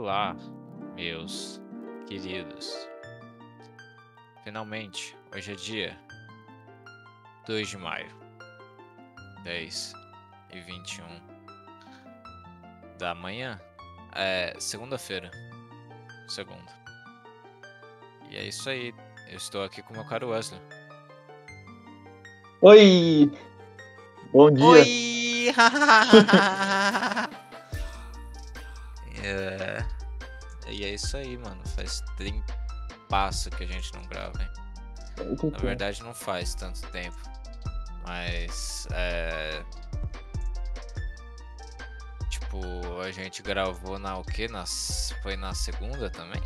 Olá, meus queridos. Finalmente, hoje é dia 2 de maio, 10 e 21 da manhã. É segunda-feira. Segunda. E é isso aí. Eu estou aqui com meu caro Wesley. Oi! Bom dia! Oi! é... E é isso aí, mano. Faz tempo passa que a gente não grava, hein? Na verdade não faz tanto tempo. Mas é. Tipo, a gente gravou na o quê? Nas... Foi na segunda também?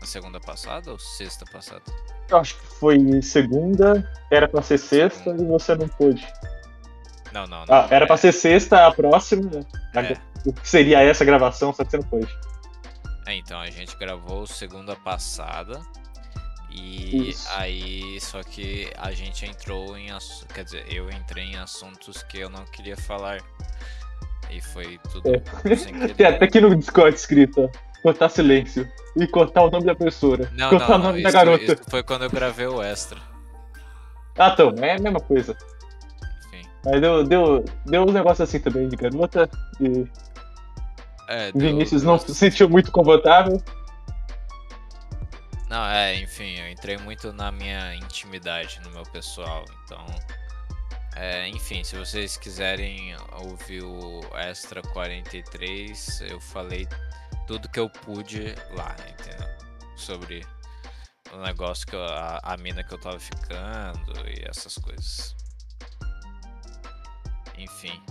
Na segunda passada ou sexta passada? Eu acho que foi segunda, era pra ser sexta e você não pôde. Não, não, não. Ah, era é... pra ser sexta a próxima. É. O que seria essa gravação, só que você não. É, então, a gente gravou segunda passada. E Isso. aí, só que a gente entrou em Quer dizer, eu entrei em assuntos que eu não queria falar. E foi tudo É. Tem até aqui no Discord escrito, cortar silêncio. E cortar o nome da professora. Não, cortar não, o nome da garota. isso foi quando eu gravei o extra. Ah, então, é a mesma coisa. Enfim. Mas deu, deu, deu um negócio assim também de garota. E É, deu- Vinícius não se sentiu muito confortável. Não, é, enfim, eu entrei muito na minha intimidade, no meu pessoal, então. É, enfim, se vocês quiserem ouvir o Extra 43, eu falei tudo que eu pude lá, entendeu? Sobre o negócio que eu, a, a mina que eu tava ficando e essas coisas. Enfim.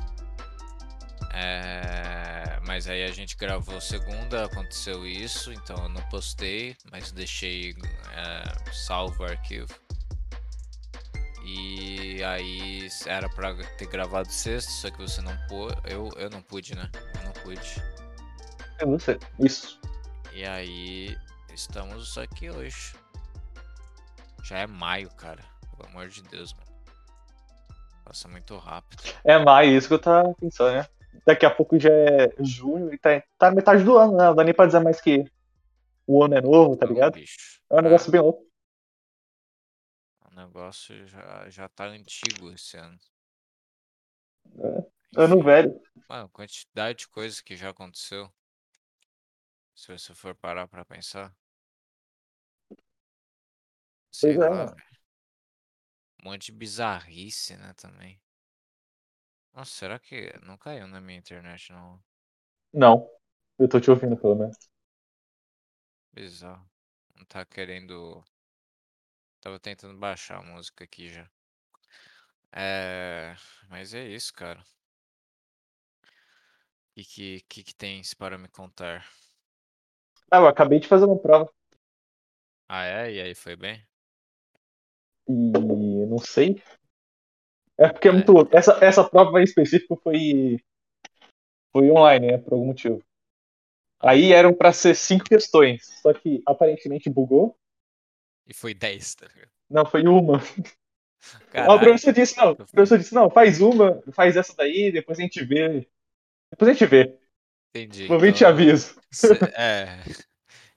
É, mas aí a gente gravou segunda, aconteceu isso, então eu não postei, mas deixei é, salvo o arquivo. E aí era pra ter gravado sexta, só que você não pôde. Eu, eu não pude, né? Eu não pude. É você. Isso. E aí estamos aqui hoje. Já é maio, cara. Pelo amor de Deus, mano. Passa muito rápido. É mais isso que eu tava pensando, né? Daqui a pouco já é junho e tá, tá metade do ano, né? Não dá nem pra dizer mais que o ano é novo, tá ligado? É um negócio bem louco. O negócio já, já tá antigo esse ano. Ano Enfim, velho. Mano, quantidade de coisa que já aconteceu. Se você for parar pra pensar. Sei Pois é, lá, velho. Um monte de bizarrice, né, também. Nossa, será que não caiu na minha internet, não? Não. Eu tô te ouvindo, pelo menos. Bizarro. Não tá querendo. Tava tentando baixar a música aqui já. É. Mas é isso, cara. E que, que que tens para me contar? Ah, eu acabei de fazer uma prova. Ah, é? E aí, foi bem? E não sei. É porque é Ah, muito louco. Essa, essa prova em específico foi. Foi online, né? Por algum motivo. Aí eram pra ser cinco questões. Só que aparentemente bugou. E foi 10, tá ligado? Não, foi uma. O professor disse, não. O professor disse, não, faz uma, faz essa daí, depois a gente vê. Depois a gente vê. Entendi. Vou vir te então- aviso. É.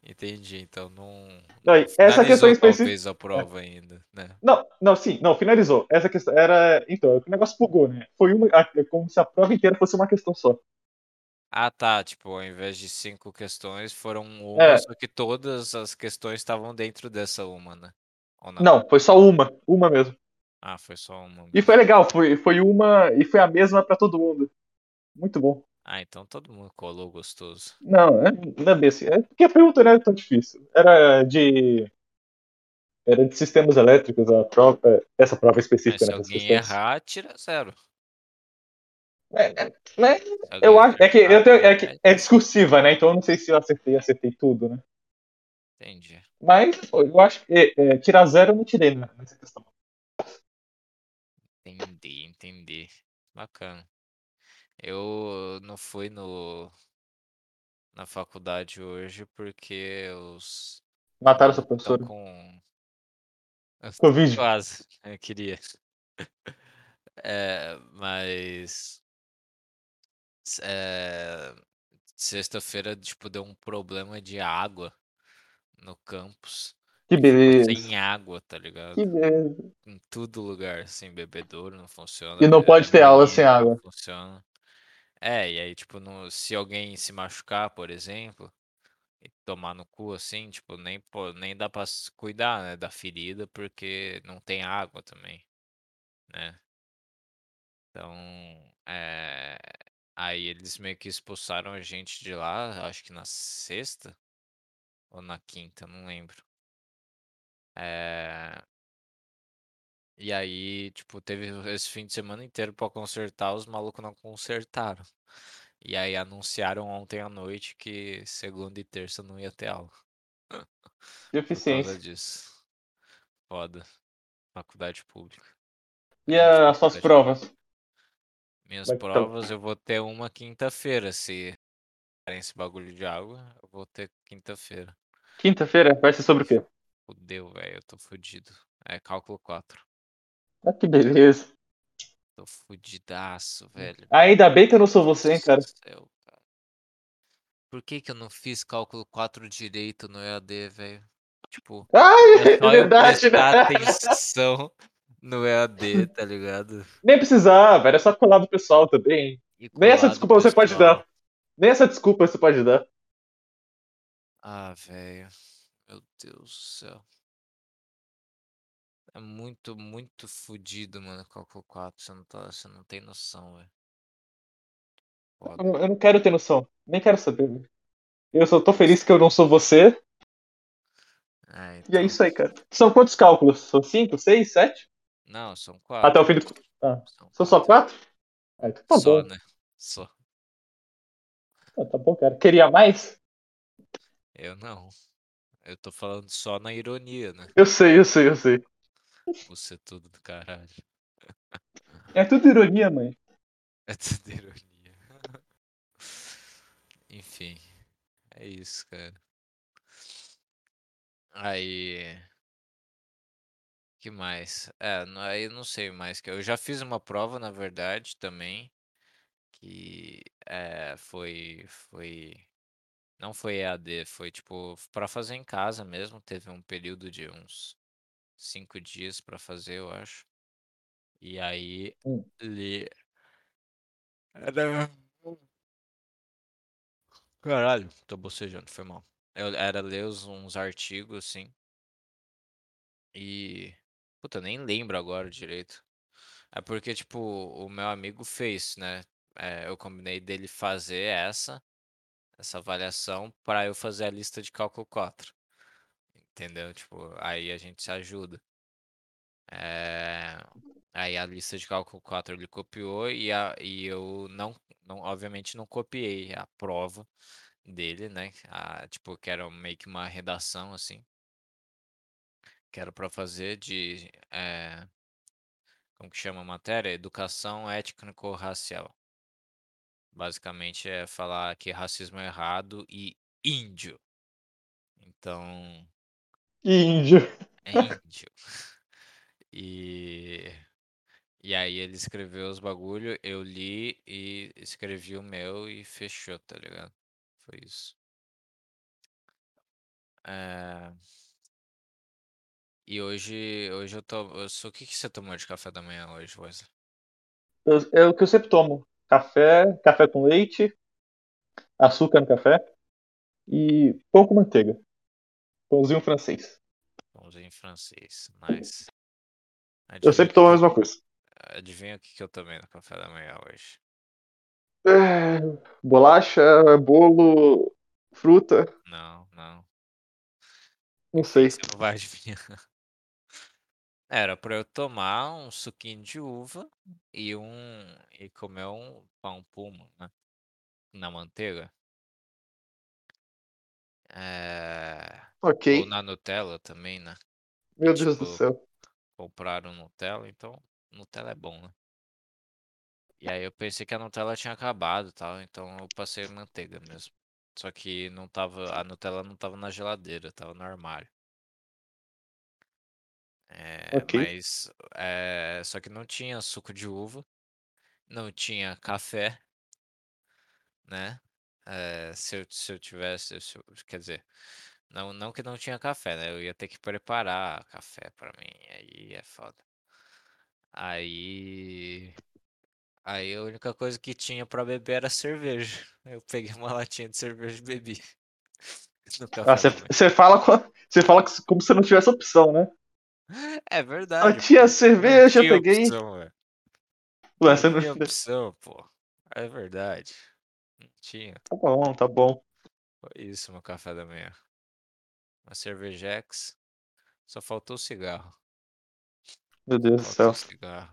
Entendi. Então não. Não, essa questão específica. talvez a prova ainda, né? Não, não, sim, não, finalizou. Essa questão era. Então, o negócio bugou, né? Foi uma. é Como se a prova inteira fosse uma questão só. Ah, tá. Tipo, ao invés de cinco questões, foram uma, É. só que todas as questões estavam dentro dessa uma, né? Não? Não, foi só uma. Uma mesmo. Ah, foi só uma. E foi legal, foi, foi uma. E foi a mesma pra todo mundo. Muito bom. Ah, então todo mundo colou gostoso. Não, é, não é bem assim. É porque a pergunta não era tão difícil. Era de. Era de sistemas elétricos, a prova, é, essa prova Mas específica, se né? alguém questões. errar, tira zero. É, é, né? Eu acho. É que, eu tenho, é que é- é discursiva, né? Então eu não sei se eu acertei, acertei tudo, né? Entendi. Mas pô, eu acho que é, é, tirar zero eu não tirei né, nessa questão. Entendi, entendi. Bacana. Eu não fui no na faculdade hoje porque os Mataram sua estão professora. com Covid. quase, eu queria. É, mas é, sexta-feira, tipo, deu um problema de água no campus. Que beleza. sem água, tá ligado? Que beleza. Em todo lugar, sem bebedouro, não funciona. E não pode ter aula sem banheiro não água. Funciona. É, e aí, tipo, no- se alguém se machucar, por exemplo, e tomar no cu assim, tipo, nem, pô, nem dá pra cuidar, né, da ferida, porque não tem água também, né? Então, é, aí eles meio que expulsaram a gente de lá, acho que na sexta ou na quinta, não lembro. É, E aí, tipo, teve esse fim de semana inteiro pra consertar, os malucos não consertaram. E aí anunciaram ontem à noite que segunda e terça não ia ter aula. Por causa Deficiência. disso. Foda. Faculdade pública. E Grande as suas provas? Minhas Vai que tá- provas eu vou ter uma quinta-feira. Se derem esse bagulho de água, eu vou ter quinta-feira. Quinta-feira vai ser sobre o quê? Fudeu, velho. Eu tô fudido. É cálculo 4. Ah, que beleza. Tô fudidaço, velho. Ainda bem que eu não sou você, hein, Deus cara. do céu, cara. Por que que eu não fiz cálculo 4 direito no EAD, velho? Tipo, Ai, é é só eu verdade, prestar né? atenção no EAD, tá ligado? Nem precisava, era só colar do pessoal também. Nem essa desculpa você pode dar. Nem essa desculpa você pode dar. Ah, velho. Meu Deus do céu. É muito, muito fudido, mano, cálculo 4. Você não, tá, você não tem noção, velho. Eu não- eu não quero ter noção. Nem quero saber. velho. Eu só tô feliz que eu não sou você. É, E é então. isso aí, cara. São quantos cálculos? São cinco, seis, sete? Não, são Até o quatro. fim do. Ah, São são só quatro. quatro? Ah, então tá Só, bom. né? Só. Ah, tá bom, cara. Queria mais? Eu não. Eu tô falando só na ironia, né? Eu sei, eu sei, eu sei. Você tudo do caralho. É tudo ironia, mãe. É tudo ironia. Enfim, é isso, cara. Aí. Que mais? É, n- aí eu não sei mais. que Eu já fiz uma prova, na verdade, também. Que é, foi. Foi. Não foi EAD, foi tipo pra fazer em casa mesmo. Teve um período de uns cinco dias pra fazer, eu acho. E aí. Hum. Li... Era. Caralho, tô bocejando, foi mal. Eu era ler os- uns artigos, assim. E. Puta, nem lembro agora direito. É porque, tipo, o meu amigo fez, né? É, eu combinei dele fazer essa, essa avaliação, pra eu fazer a lista de cálculo 4. Entendeu? Tipo, aí a gente se ajuda. É, Aí a lista de cálculo 4 ele copiou e, a, e eu não, não, obviamente não copiei a prova dele, né? A, tipo, que era meio que uma redação, assim. Que era pra fazer de. é, como que chama a matéria? Educação étnico-racial. Basicamente é falar que racismo é errado e índio. Então, Índio. é índio. E, e aí ele escreveu os bagulho, eu li e escrevi o meu e fechou, tá ligado? Foi isso. É, E hoje, hoje eu tô. eu sou- O que que você tomou de café da manhã hoje, Wesley? É o que eu sempre tomo. Café, café com leite, açúcar no café e pão com manteiga. Pãozinho francês. Pãozinho francês. Nice. Eu Adivinha sempre o que tomo a mesma eu- coisa. Adivinha o que que eu tomei no café da manhã hoje? É, bolacha, bolo, fruta, Não, não. não Eu sei. você não vai adivinhar. Era pra eu tomar um suquinho de uva e um e comer um pão puma, né? Na manteiga. É... Ou Ok. na Nutella também, né? Meu Deus do tipo, céu. compraram Nutella, então Nutella é bom, né? E aí eu pensei que a Nutella tinha acabado e tal, então eu passei manteiga mesmo. Só que não tava, a Nutella não tava na geladeira, tava no armário. É, Ok. mas é, só que não tinha suco de uva, não tinha café, né? É, se eu, se eu tivesse, se eu- quer dizer, não, não que não tinha café, né? Eu ia ter que preparar café pra mim, aí é foda. Aí, aí a única coisa que tinha pra beber era cerveja. Eu peguei uma latinha de cerveja e bebi no Ah, café você da manhã. você fala, co- você fala como se não tivesse opção, né? É Só verdade, tinha pô. Não cerveja, eu tinha peguei. opção, velho. Ué, Não você não... tinha opção, pô. É verdade. Não tinha. Tá bom, tá bom. Foi isso, meu café da manhã. Uma cervejex. Só faltou o cigarro. Meu Deus do céu. cigarro.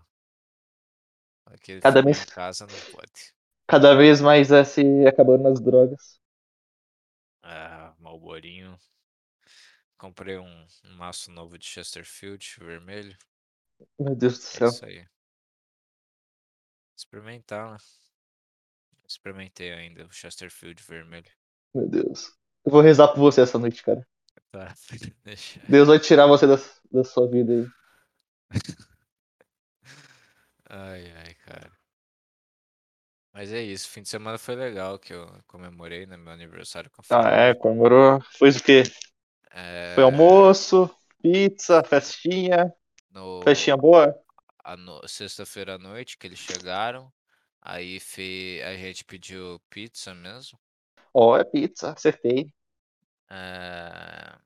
Aquele Cada vez, em casa não pode. cada vez mais é se acabando nas drogas. Ah, Malborinho. Comprei um, um maço novo de Chesterfield vermelho. Meu Deus do É céu. isso aí. Experimentar, né? Experimentei ainda o Chesterfield vermelho. Meu Deus. Eu vou rezar por você essa noite, cara. Tá, deixa. Deus vai tirar você da, da sua vida aí. Ai, ai, cara. Mas é isso, fim de semana foi legal que eu comemorei, né? Meu aniversário com a Ah, é, comemorou. Foi o quê? Foi É, almoço, pizza, festinha. Festinha no, boa? a no- sexta-feira à noite que eles chegaram, aí fe, a gente pediu pizza mesmo. Ó, é pizza, acertei. É,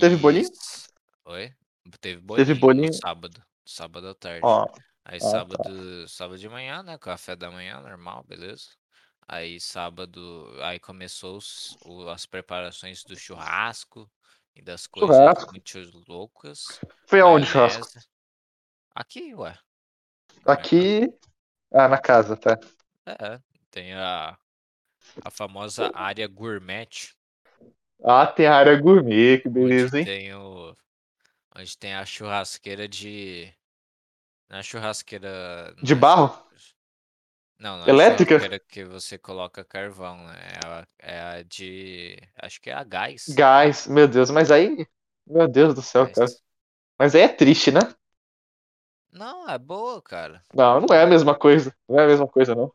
Teve daí. bolinho? s- Oi? Teve Teve bolinho no bolinho? sábado. Sábado à tarde. Ó, Aí ah, tá. sábado, sábado de manhã, né? Café da manhã, normal, beleza. Aí sábado, aí começou os- o- as preparações do churrasco e das coisas Churrasco. muito loucas. Foi aonde o churrasco? Aqui, ué. Aqui. Ah, na casa, tá. É, tem a, a famosa área gourmet, Ah, tem a área gourmet, que beleza, hein? tem o, onde tem a churrasqueira de, não é churrasqueira, De é barro? não, não é Elétrica? churrasqueira que você coloca carvão, né? É a, é a de, acho que é a gás, Gás, meu Deus, mas aí. Meu Deus do céu, cara. gás. Mas aí é triste, né? Não, é boa, cara. Não, não é a mesma coisa. Não é a mesma coisa, não.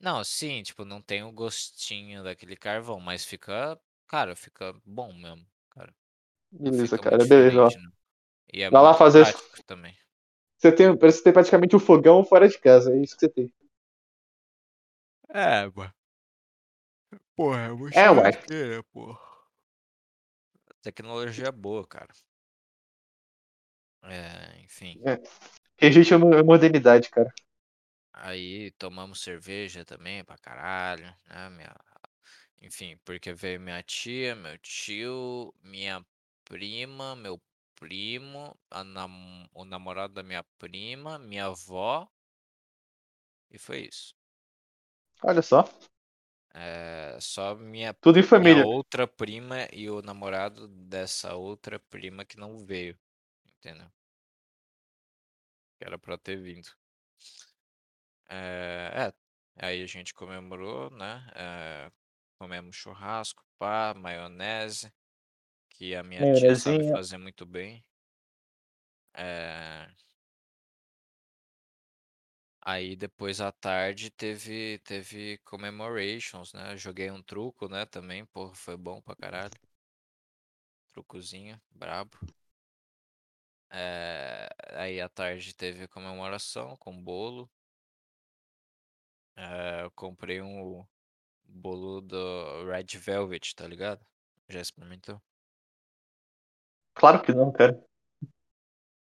Não, sim, tipo, não tem o gostinho daquele carvão, mas fica, cara, fica bom mesmo, cara. Não Beleza, fica muito cara, beleza, ó. diferente, não. E é Vai lá muito fazer. prático também. Você tem, parece que tem praticamente um fogão fora de casa, é isso que você tem. É, mano. Porra, é uma É, uai. churrasqueira, pô. Tecnologia boa, cara. É, enfim. É. Rejeite a mo- modernidade, cara. Aí tomamos cerveja também pra caralho, né? Minha... Enfim, porque veio minha tia, meu tio, minha prima, meu primo, a nam- o namorado da minha prima, minha avó, e foi isso. Olha só. É, só minha, Tudo em minha família. outra prima e o namorado dessa outra prima que não veio, entendeu? Que era pra ter vindo. É, é, aí a gente comemorou, né? É, comemos churrasco, pá, maionese, que a minha tia sabe Maionezinha. fazer muito bem. É, aí depois à tarde teve, teve commemorations, né? Joguei um truco, né? Também, porra, foi bom pra caralho. Trucozinho, brabo. É, aí à tarde teve comemoração com bolo. É, eu comprei um bolo do Red Velvet, tá ligado? Já experimentou? Claro que não, cara.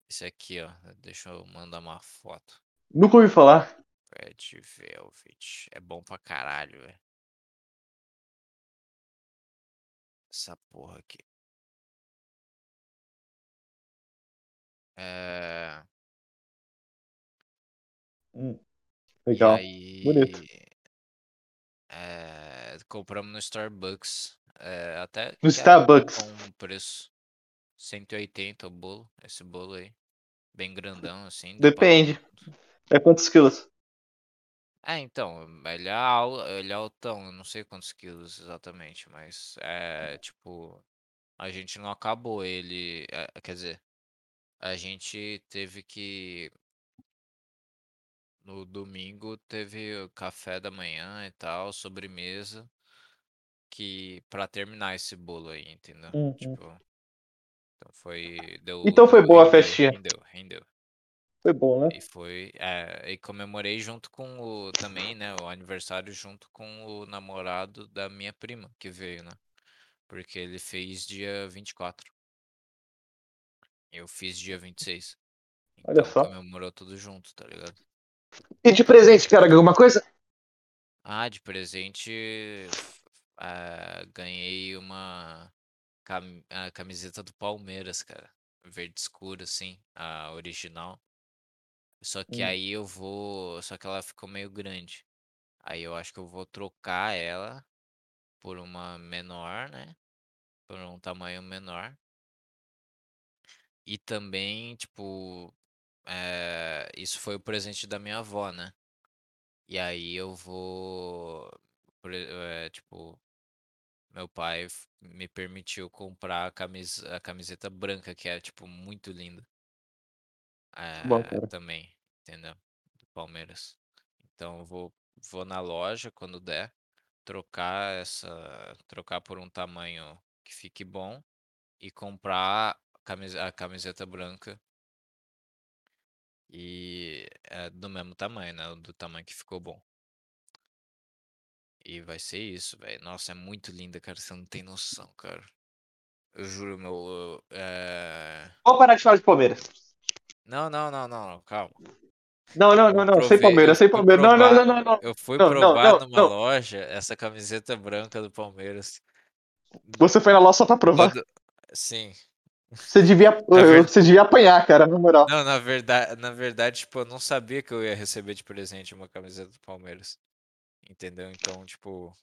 Esse aqui, ó. Deixa eu mandar uma foto. Nunca ouvi falar. Red Velvet. É bom pra caralho, velho. Essa porra aqui. É... Hum, E legal. Bonito. aí. é, Compramos no Starbucks. É, até No Starbucks. bom preço. 180 o bolo. Esse bolo aí. Bem grandão, assim. Pra Depende. É quantos quilos? É, então, ele é, al- ele é altão, eu não sei quantos quilos exatamente, mas é tipo, a gente não acabou ele, é, quer dizer, a gente teve que no domingo teve o café da manhã e tal, sobremesa, que pra terminar esse bolo aí, entendeu? Uhum. Tipo, então foi, deu, Então foi deu, boa a rendeu, festinha. rendeu, rendeu. Foi bom, né? E foi, é, e comemorei junto com o, também, né, o aniversário junto com o namorado da minha prima, que veio, né? Porque ele fez dia 24. Eu fiz dia 26. Olha Então só. comemorou tudo junto, tá ligado? E de presente, cara, ganhou alguma coisa? Ah, de presente, ah, ganhei uma cam- a camiseta do Palmeiras, cara. Verde escuro, assim, a original. Só que Hum, aí eu vou. Só que ela ficou meio grande. Aí eu acho que eu vou trocar ela por uma menor, né? Por um tamanho menor. E também, tipo, eh, isso foi o presente da minha avó, né? E aí eu vou, por eh, tipo, meu pai f- me permitiu comprar a camis- a camiseta branca, que é, tipo, muito linda, que bom, eh, cara. também, entendeu? Do Palmeiras. Então eu vou, vou na loja quando der, trocar essa, trocar por um tamanho que fique bom e comprar a camis- a camiseta branca e é do mesmo tamanho, né? Do tamanho que ficou bom. E vai ser isso, velho. Nossa, é muito linda, cara. Você não tem noção, cara. Eu juro, meu. eu- É... Vou parar de falar de Palmeiras. Não, não, não, não, não, calma. Não, não, Eu não, não. Sem provei, eu Palmeiras, sem Palmeiras. Não, não, não, não, não. eu fui Não, provar não, numa não. loja essa camiseta branca do Palmeiras. Você foi na loja só pra provar? Sim, Você devia, ver... você devia apanhar, cara, na moral. não, na verdade, na verdade, tipo, eu não sabia que eu ia receber de presente uma camiseta do Palmeiras. Entendeu? Então, tipo,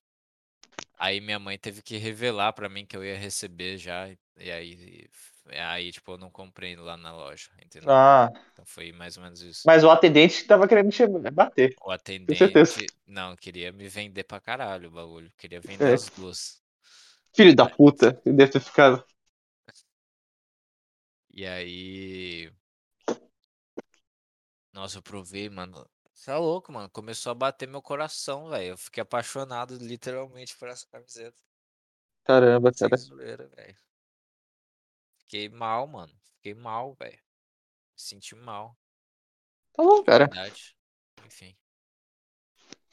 aí minha mãe teve que revelar pra mim que eu ia receber já, e aí, aí, tipo, eu não comprei lá na loja, entendeu? Ah, Então foi mais ou menos isso. mas o atendente tava querendo te bater, O atendente, não, queria me vender pra caralho o bagulho, queria vender É, as duas. filho da puta, deve ter ficado. E aí, nossa, eu provei, mano. Você é louco, mano. Começou a bater meu coração, velho. Eu fiquei apaixonado literalmente por essa camiseta. Caramba, cara. zoeira. Fiquei mal, mano. Fiquei mal, velho. Me senti mal, Tá bom, cara. verdade. Enfim.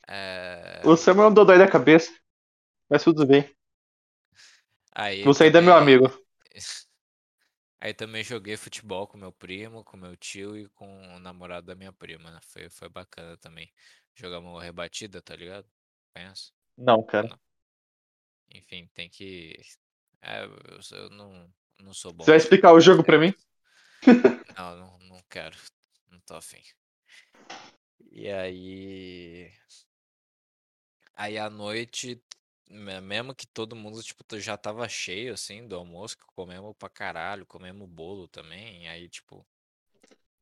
É... Você é um dodói da cabeça, mas tudo bem. Aí Você ainda é meu amigo. Aí também joguei futebol com meu primo, com meu tio e com o namorado da minha prima, né? Foi, foi bacana também. Jogamos rebatida, tá ligado? Conhece? Não, cara. não? Enfim, tem que. É, eu, eu não, não sou bom Você vai explicar o jogo pra mim? Não, não, não quero. Não tô afim. E aí. Aí à noite, mesmo que todo mundo, tipo, já tava cheio, assim, do almoço, que comemos pra caralho, comemos bolo também, aí, tipo,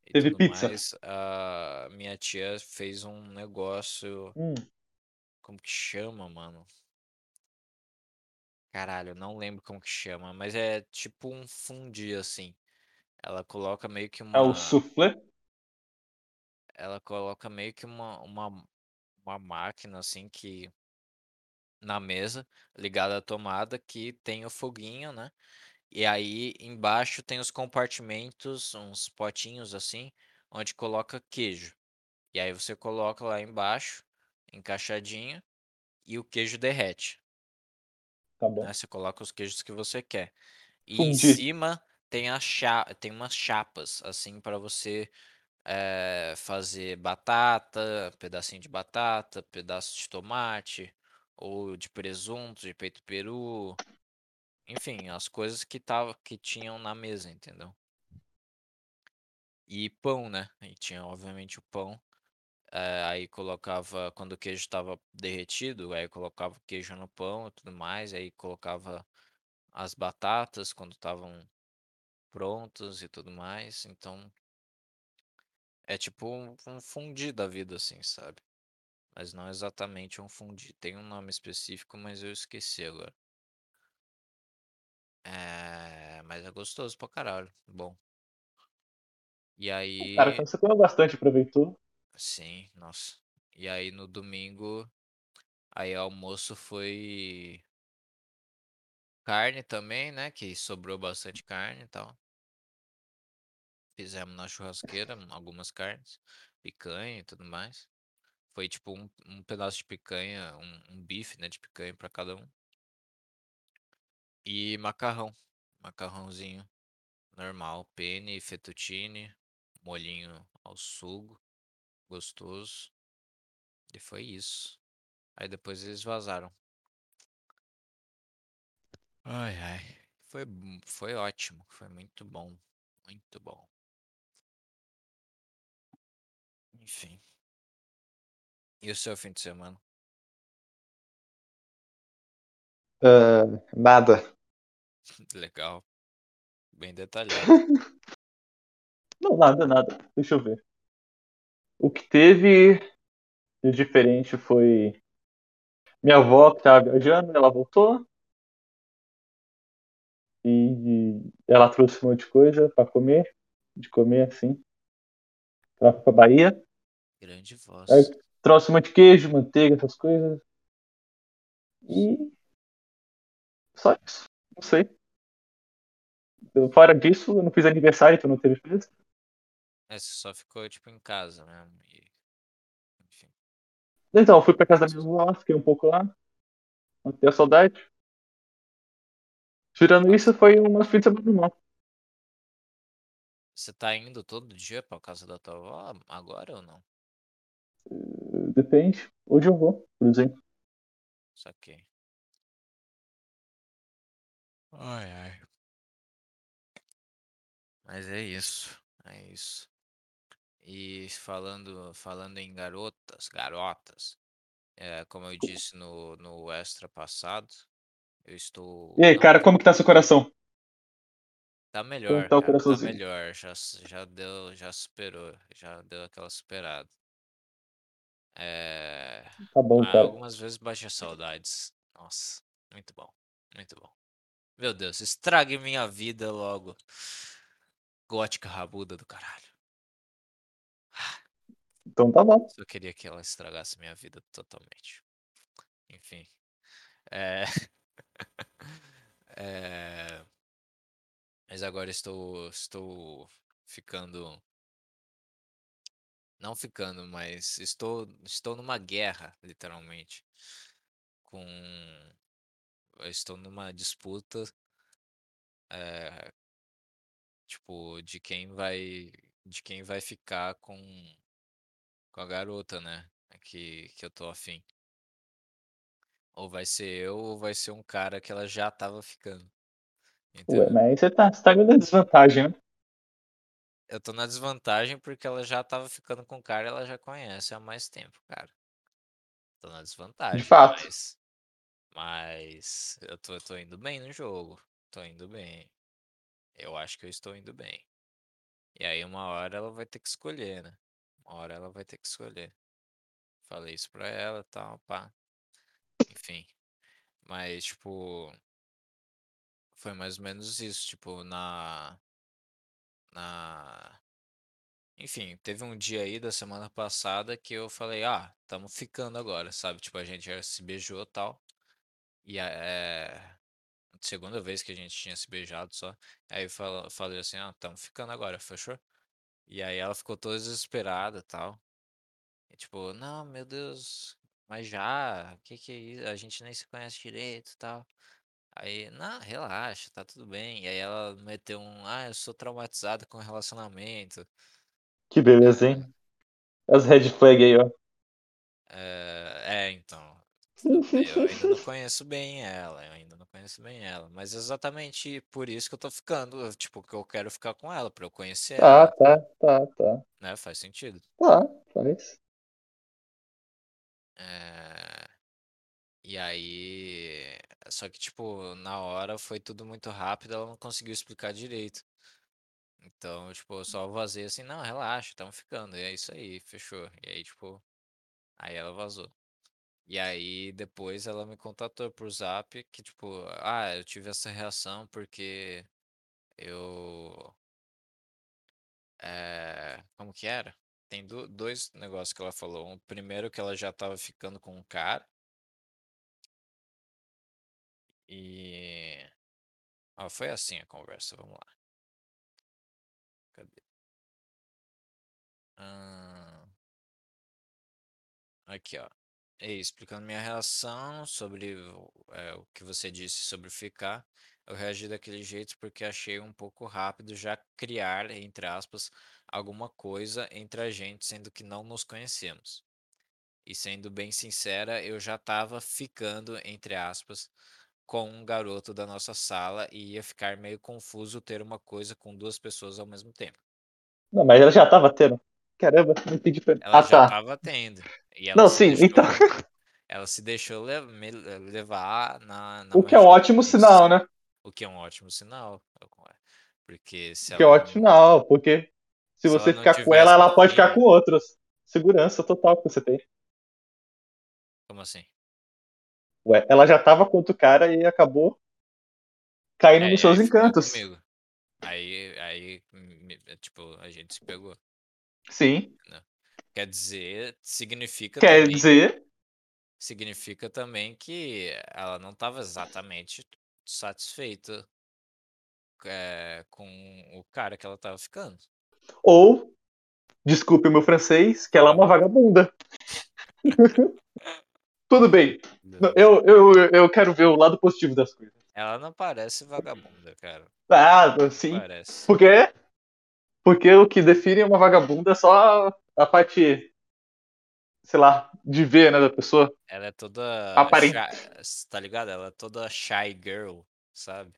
e Teve pizza. mais, a minha tia fez um negócio, Hum, como que chama, mano? Caralho, não lembro como que chama, mas é tipo um fundi, assim. Ela coloca meio que é o uma, soufflé? ela coloca meio que uma, uma, uma máquina, assim, que na mesa, ligada à tomada, que tem o foguinho, né? E aí embaixo tem os compartimentos, uns potinhos assim, onde coloca queijo. E aí você coloca lá embaixo, encaixadinho, e o queijo derrete, Tá né? bom. Você coloca os queijos que você quer. E em Fundi. cima tem a cha tem umas chapas assim para você eh, fazer batata, pedacinho de batata, pedaço de tomate, ou de presunto, de peito peru, enfim, as coisas que tava, que tinham na mesa, entendeu? E pão, né? E tinha obviamente o pão. eh, aí colocava, quando o queijo estava derretido, aí colocava o queijo no pão e tudo mais, aí colocava as batatas quando estavam prontas e tudo mais. Então é tipo um, um fundi da vida, assim, sabe? Mas não exatamente um fundi. Tem um nome específico, mas eu esqueci agora. É, mas é gostoso pra caralho. Bom. E Cara, aí, então você comeu bastante, aproveitou. Sim, nossa. E aí no domingo, aí almoço foi carne também, né? Que sobrou bastante carne e tal. Fizemos na churrasqueira algumas carnes, picanha e tudo mais. Foi tipo um, um pedaço de picanha, um, um bife, né, de picanha pra cada um. E macarrão, macarrãozinho normal, penne, fettuccine, molhinho ao sugo, gostoso. E foi isso. Aí depois eles vazaram. Ai, ai. Foi, foi ótimo. Foi muito bom. Muito bom. Enfim. E o seu fim de semana? Ah, nada. Legal. Bem detalhado. Não, nada, nada. Deixa eu ver. O que teve de diferente foi minha avó que estava viajando, ela voltou e ela trouxe um monte de coisa para comer, de comer assim. Ela foi pra Bahia, Grande voz. aí trouxe um monte de queijo, manteiga, essas coisas. E só isso. Não sei. Fora disso, eu não fiz aniversário, então não teve festa. É, você só ficou tipo em casa mesmo. E... Enfim. Então, eu fui pra casa da minha avó, fiquei um pouco lá. Matei a saudade. Tirando isso, foi uma semana normal. Você tá indo todo dia pra casa da tua avó agora ou não? Depende. Hoje eu vou, por exemplo. Saquei. Ai, ai. Mas é isso. É isso. E falando, falando em garotas, garotas, é, como eu disse no, no extra passado, eu estou. E aí, cara, como que tá seu coração? tá melhor, tá cara, tá melhor. Já, já deu, já superou, já deu aquela superada. É, Tá bom, cara. algumas vezes baixa saudades. Nossa, muito bom, muito bom. Meu Deus, estrague minha vida logo. Gótica rabuda do caralho. Então tá bom. Só queria que ela estragasse minha vida totalmente. Enfim. É... é... Mas agora estou, estou ficando. Não ficando, mas estou, estou numa guerra, literalmente. Com. eu Estou numa disputa. é, Tipo, de quem vai. De quem vai ficar com. Com a garota, né? Que, que eu tô afim. Ou vai ser eu, ou vai ser um cara que ela já tava ficando. Ué, mas aí você tá, você tá na desvantagem, né? Eu tô na desvantagem porque ela já tava ficando com o cara e ela já conhece há mais tempo, cara. Tô na desvantagem. De fato. Mas, mas eu tô, eu tô indo bem no jogo. Tô indo bem. Eu acho que eu estou indo bem. E aí uma hora ela vai ter que escolher, né? Uma hora ela vai ter que escolher. Falei isso pra ela e tal, pá. Enfim. Mas, tipo. Foi mais ou menos isso. Tipo, na. Na. Enfim, teve um dia aí da semana passada que eu falei, ah, tamo ficando agora, sabe? Tipo, a gente já se beijou e tal. E é. Segunda vez que a gente tinha se beijado só. Aí eu falei assim, ah, tamo ficando agora, fechou? E aí ela ficou toda desesperada e tal. E tipo, não, meu Deus, mas já, que que é isso? A gente nem se conhece direito e tal. Aí, não, relaxa, tá tudo bem. E aí ela meteu um, ah, eu sou traumatizada com relacionamento. Que beleza, hein? As red flag aí, ó. É, é, então. Eu ainda não conheço bem ela, eu ainda não conheço bem ela. Mas exatamente por isso que eu tô ficando. Tipo, que eu quero ficar com ela, pra eu conhecer Tá, ela, tá, tá, tá. né? Faz sentido. Tá, faz. É, E aí. Só que, tipo, na hora foi tudo muito rápido, ela não conseguiu explicar direito. Então, tipo, eu só vazei assim, não, relaxa, tamo ficando. E é isso aí, fechou. E aí, tipo, aí ela vazou. E aí depois ela me contatou por zap que, tipo, ah, eu tive essa reação porque eu. É, como que era? tem do- dois negócios que ela falou. Um primeiro que ela já tava ficando com um cara. E. Ó, foi assim a conversa, vamos lá. Cadê? Ah, Aqui, ó. E explicando minha reação sobre é, o que você disse sobre ficar. Eu reagi daquele jeito porque achei um pouco rápido já criar, entre aspas, alguma coisa entre a gente, sendo que não nos conhecemos. E sendo bem sincera, eu já tava ficando, entre aspas, com um garoto da nossa sala e ia ficar meio confuso ter uma coisa com duas pessoas ao mesmo tempo. Não, mas ela já tava tendo. Caramba, não entendi. pra- Ela Ah, já tá. tava tendo. Não, sim, deixou, então. ela se deixou le- levar na, na O que é um ótimo disso. sinal, né? O que é um ótimo sinal. Porque se O que é ótimo não, sinal, porque se se você ficar com ela, ela pode ficar com outros. Segurança total que você tem. como assim? Ué, ela já tava com outro cara e acabou caindo É, nos seus encantos. comigo. Aí, aí, tipo, a gente se pegou. Sim. Quer dizer, significa Quer também, dizer, significa também que ela não estava exatamente satisfeita é, com o cara que ela tava ficando. ou, desculpe o meu francês, que ela é uma vagabunda. Tudo bem. Eu, eu, eu quero ver o lado positivo das coisas. Ela não parece vagabunda, cara. Ah, sim. parece. Por quê? Porque o que define uma vagabunda é só a parte, sei lá, de ver, né, da pessoa. Ela é toda Aparente. shy, tá ligado? Ela é toda shy girl, sabe?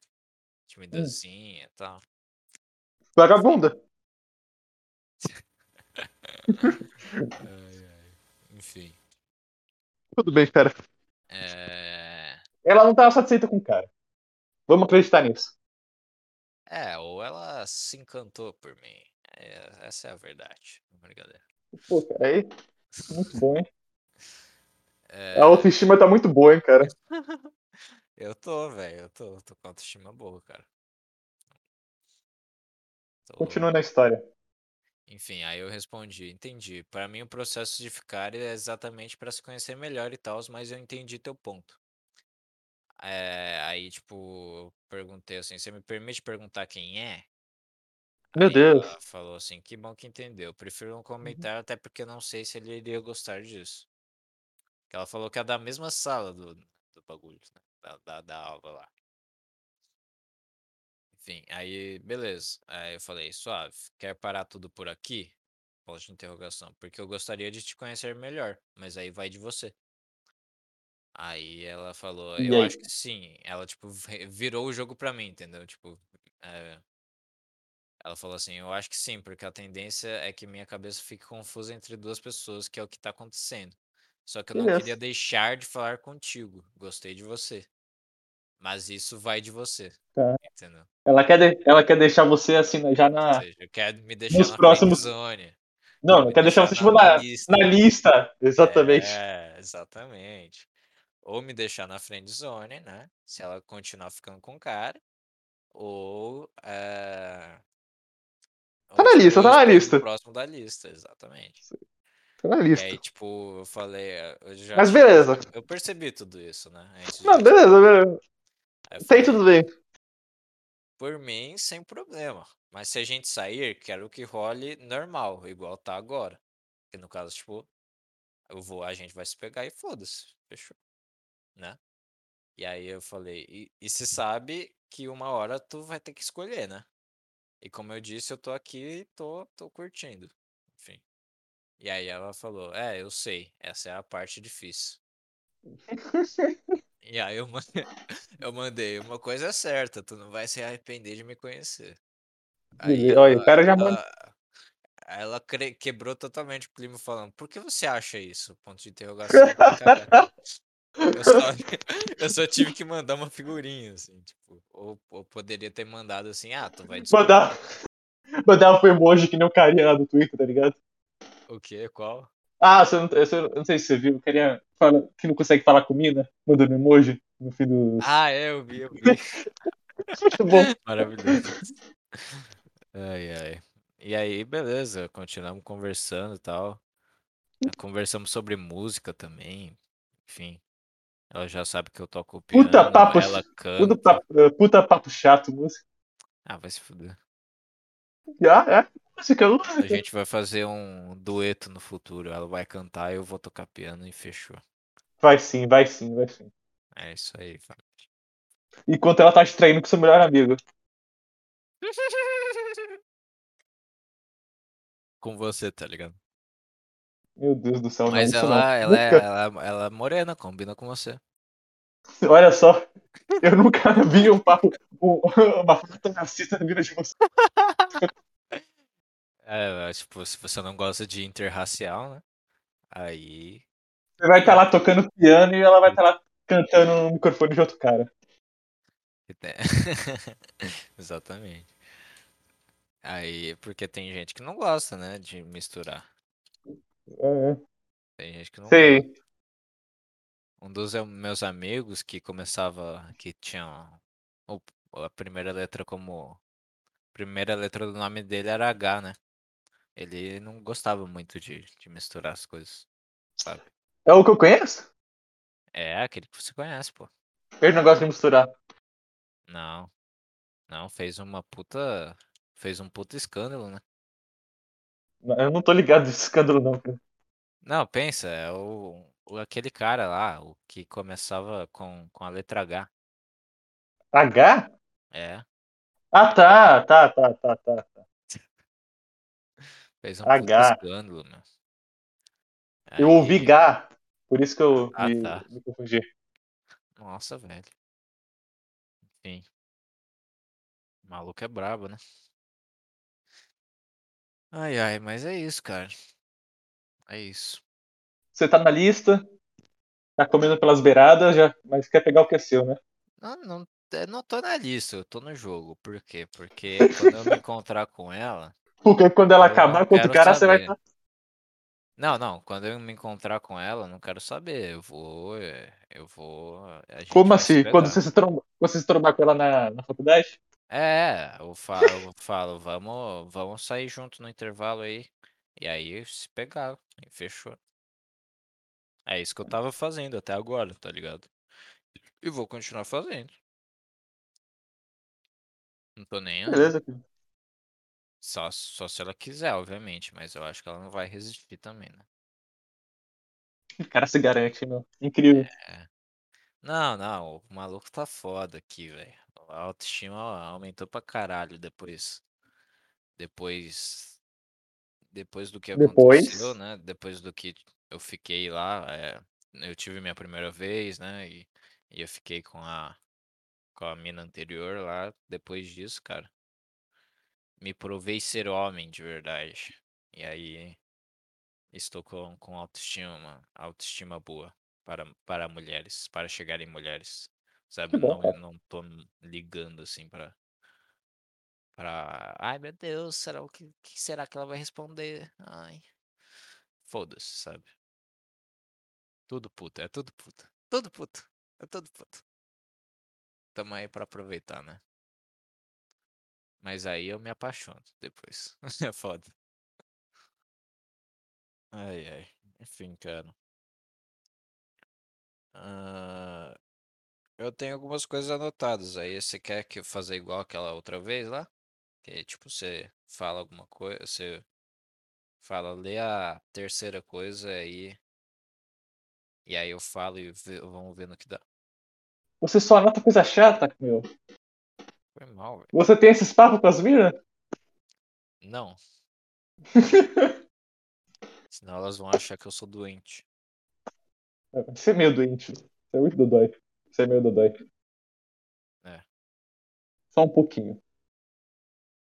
Timidazinha e tal. Vagabunda. Enfim. Tudo bem, espera. É... Ela não tava satisfeita com o cara. Vamos acreditar nisso. é, ou ela se encantou por mim. É, essa é a verdade. Brincadeira. Pô, cara, aí. Muito bom, hein? É, A autoestima tá muito boa, hein, cara. eu tô, velho. Eu tô, tô com autoestima boa, cara. Tô- Continua na história. Enfim, aí eu respondi, entendi. Para mim o processo de ficar é exatamente para se conhecer melhor e tal, mas eu entendi teu ponto. É, aí, tipo, eu perguntei assim, você me permite perguntar quem é? Meu Aí Deus. ela falou assim, que bom que entendeu. Prefiro não comentar, até porque eu não sei se ele iria gostar disso. Que ela falou que é da mesma sala do, do bagulho, né? Da, da, da aula lá. Enfim, aí, beleza. Aí eu falei, suave, quer parar tudo por aqui? Ponto de interrogação. Porque eu gostaria de te conhecer melhor, mas aí vai de você. Aí ela falou, eu acho que sim. Ela, tipo, vi- virou o jogo pra mim, entendeu? Tipo, é, ela falou assim, eu acho que sim, porque a tendência é que minha cabeça fique confusa entre duas pessoas, que é o que tá acontecendo. Só que eu não queria Beleza. deixar de falar contigo. Gostei de você. Mas isso vai de você. Tá. Entendeu? Ela quer, de- ela quer deixar você assim já Ou na. seja, quer me deixar Nos na próximos- friendzone. Não, quer não me quer deixar deixar você na- tipo na lista. na lista. Exatamente. É, exatamente. Ou me deixar na friendzone, né? Se ela continuar ficando com o cara. Ou. É... Tá ou, na lista, tá na lista. próximo da lista, exatamente. Tá na E lista. aí, tipo, eu falei. Eu já Mas beleza. Eu percebi tudo isso, né? Antes de Não, responder. beleza, beleza. Tem falei, tudo bem. por mim, sem problema. Mas se a gente sair, quero que role normal, igual tá agora. Que no caso, tipo, eu vou, a gente vai se pegar e foda-se. Fechou. Né? E aí eu falei, e, e se sabe que uma hora tu vai ter que escolher, né? E como eu disse, eu tô aqui e tô, tô curtindo. Enfim. E aí ela falou, é, eu sei, essa é a parte difícil. E aí eu, ma- eu mandei, uma coisa é certa, tu não vai se arrepender de me conhecer. Aí Beleza. Olha, o ela, cara já ela, ela quebrou totalmente o clima falando, por que você acha isso? Ponto de interrogação. Eu falei, "Cara, eu só, eu só tive que mandar uma figurinha, assim, tipo, ou, ou poderia ter mandado assim, ah, tu vai descobrir. Mandar, mandar um emoji que nem o carinha lá do Twitter, tá ligado? O quê? Qual? Ah, você não, eu não sei se você viu, carinha fala, que não consegue falar com mina, mandando emoji no fim do. Ah, é, eu vi, eu vi. Muito bom. Maravilhoso. Ai, ai. E aí, beleza, continuamos conversando e tal. Conversamos sobre música também. Enfim, ela já sabe que eu toco Puta piano, papo, ela puta canta. papo, eh, puta papo chato, música. Ah, vai se fuder. Ah, é, A gente vai fazer um dueto no futuro. Ela vai cantar e eu vou tocar piano e fechou. Vai sim, vai sim, vai sim. É isso aí, vai. Enquanto ela tá distraindo com seu melhor amigo. Com você, tá ligado? Meu Deus do céu, não, Mas não. ela, ela, é, ela, ela é morena, combina com você. olha só, eu nunca vi um papo, um- uma foto racista vindo de você. É, tipo, se você não gosta de interracial, né? Aí. Você vai estar lá tocando piano e ela vai estar lá cantando no microfone de outro cara. Exatamente. Aí, porque tem gente que não gosta, né, de misturar. É, é. Tem gente que não gosta. sei. Um dos meus amigos que começava, que tinha a primeira letra como. Primeira letra do nome dele era H, né? Ele não gostava muito de, de misturar as coisas, sabe? É o que eu conheço? É aquele que você conhece, pô. Ele não gosta de misturar. Não. Não, fez uma puta. Fez um puta escândalo, né? Eu não tô ligado desse escândalo, não. cara. Não, pensa, é o, o- aquele cara lá, o que começava com, com a letra H. H? É, Ah, tá, tá, tá, tá, tá. Fez um H. escândalo, meu. Eu ouvi Gá, por isso que eu Ah, me, tá. me confundi. Nossa, velho. Enfim. O maluco é brabo, né? Ai, ai, mas é isso, cara. É isso. Você tá na lista, tá comendo pelas beiradas, já, mas quer pegar o que é seu, né? Não, não, eu não tô na lista, eu tô no jogo. Por quê? Porque quando eu me encontrar com ela. Porque quando ela Eu acabar com outro cara, você vai saber. estar. Não, não, quando eu me encontrar com ela, não quero saber. Eu vou. Eu vou. Como assim? Quando você se trombar, quando você se trombar com ela na, na faculdade? É, eu falo, eu falo, vamos, vamos sair junto no intervalo aí. E aí se pegar, e fechou. É isso que eu tava fazendo até agora, tá ligado? E vou continuar fazendo. Não tô nem. Beleza, cara. Só, só se ela quiser, obviamente, mas eu acho que ela não vai resistir também, né? O cara se garante, meu. Incrível. Não, não, o maluco tá foda aqui, velho. A autoestima aumentou pra caralho depois. Depois. Depois do que Depois? aconteceu, né? Depois do que eu fiquei lá. é, eu tive minha primeira vez, né? E, e eu fiquei com a. Com a mina anterior lá. Depois disso, cara. Me provei ser homem de verdade. E aí. Estou com, com autoestima, autoestima boa para, para mulheres, para chegar em mulheres. Sabe? Bom, não, não tô ligando assim pra. Pra. Ai meu Deus, será o que, que será que ela vai responder? Ai. Foda-se, sabe? Tudo puto, é tudo puto. Tudo puto. É tudo puto. Tamo aí pra aproveitar, né? Mas aí eu me apaixono depois. É foda. Ai, ai. Enfim, cara. Ah, eu tenho algumas coisas anotadas. Aí você quer que eu faça igual aquela outra vez lá? Que tipo, você fala alguma coisa, você fala, lê a terceira coisa aí. E aí eu falo e vamos ver no que dá. Você só anota coisa chata, meu. Foi mal, velho. Você tem esses papos com as minas? Não. Senão elas vão achar que eu sou doente. Você é meio doente. Você é muito dodói. Você é meio dodói. É. Só um pouquinho.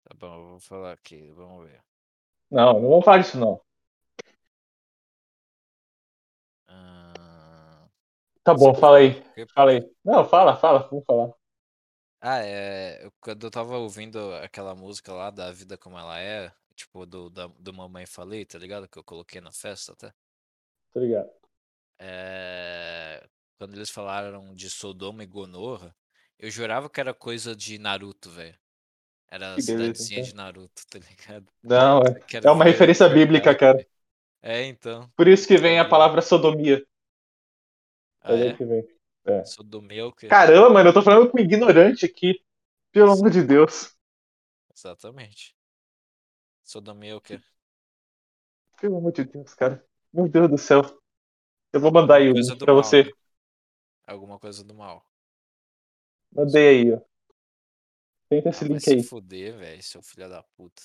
Tá bom, eu vou falar aqui, vamos ver. Não, não vamos falar disso, não. Ah, Tá bom, fala aí. Fala aí. Não, fala, fala, vamos falar. Ah, é. eu- Quando eu tava ouvindo aquela música lá da Vida Como Ela É, tipo, do, da, do Mamãe Falei, tá ligado? Que eu coloquei na festa até. Tá ligado? É, Quando eles falaram de Sodoma e Gomorra, eu jurava que era coisa de Naruto, velho. Era a Que beleza, cidadezinha então. de Naruto, tá ligado? Não, é, Que era é uma referência bíblica, cara. É, então. Por isso que vem a Ali. palavra sodomia. Ah, É daí é? que vem. É. Sodomia é o quê? Caramba, mano, eu tô falando com um ignorante aqui. Pelo amor de Deus. Exatamente. Sodomia é o quê? Pelo amor de Deus, cara. Meu Deus do céu. Eu vou mandar aí Coisa link do pra mal, você. né? Alguma coisa do mal. Mandei aí, ó. Tenta Ah, esse vai link se aí. fuder, velho, seu filho da puta.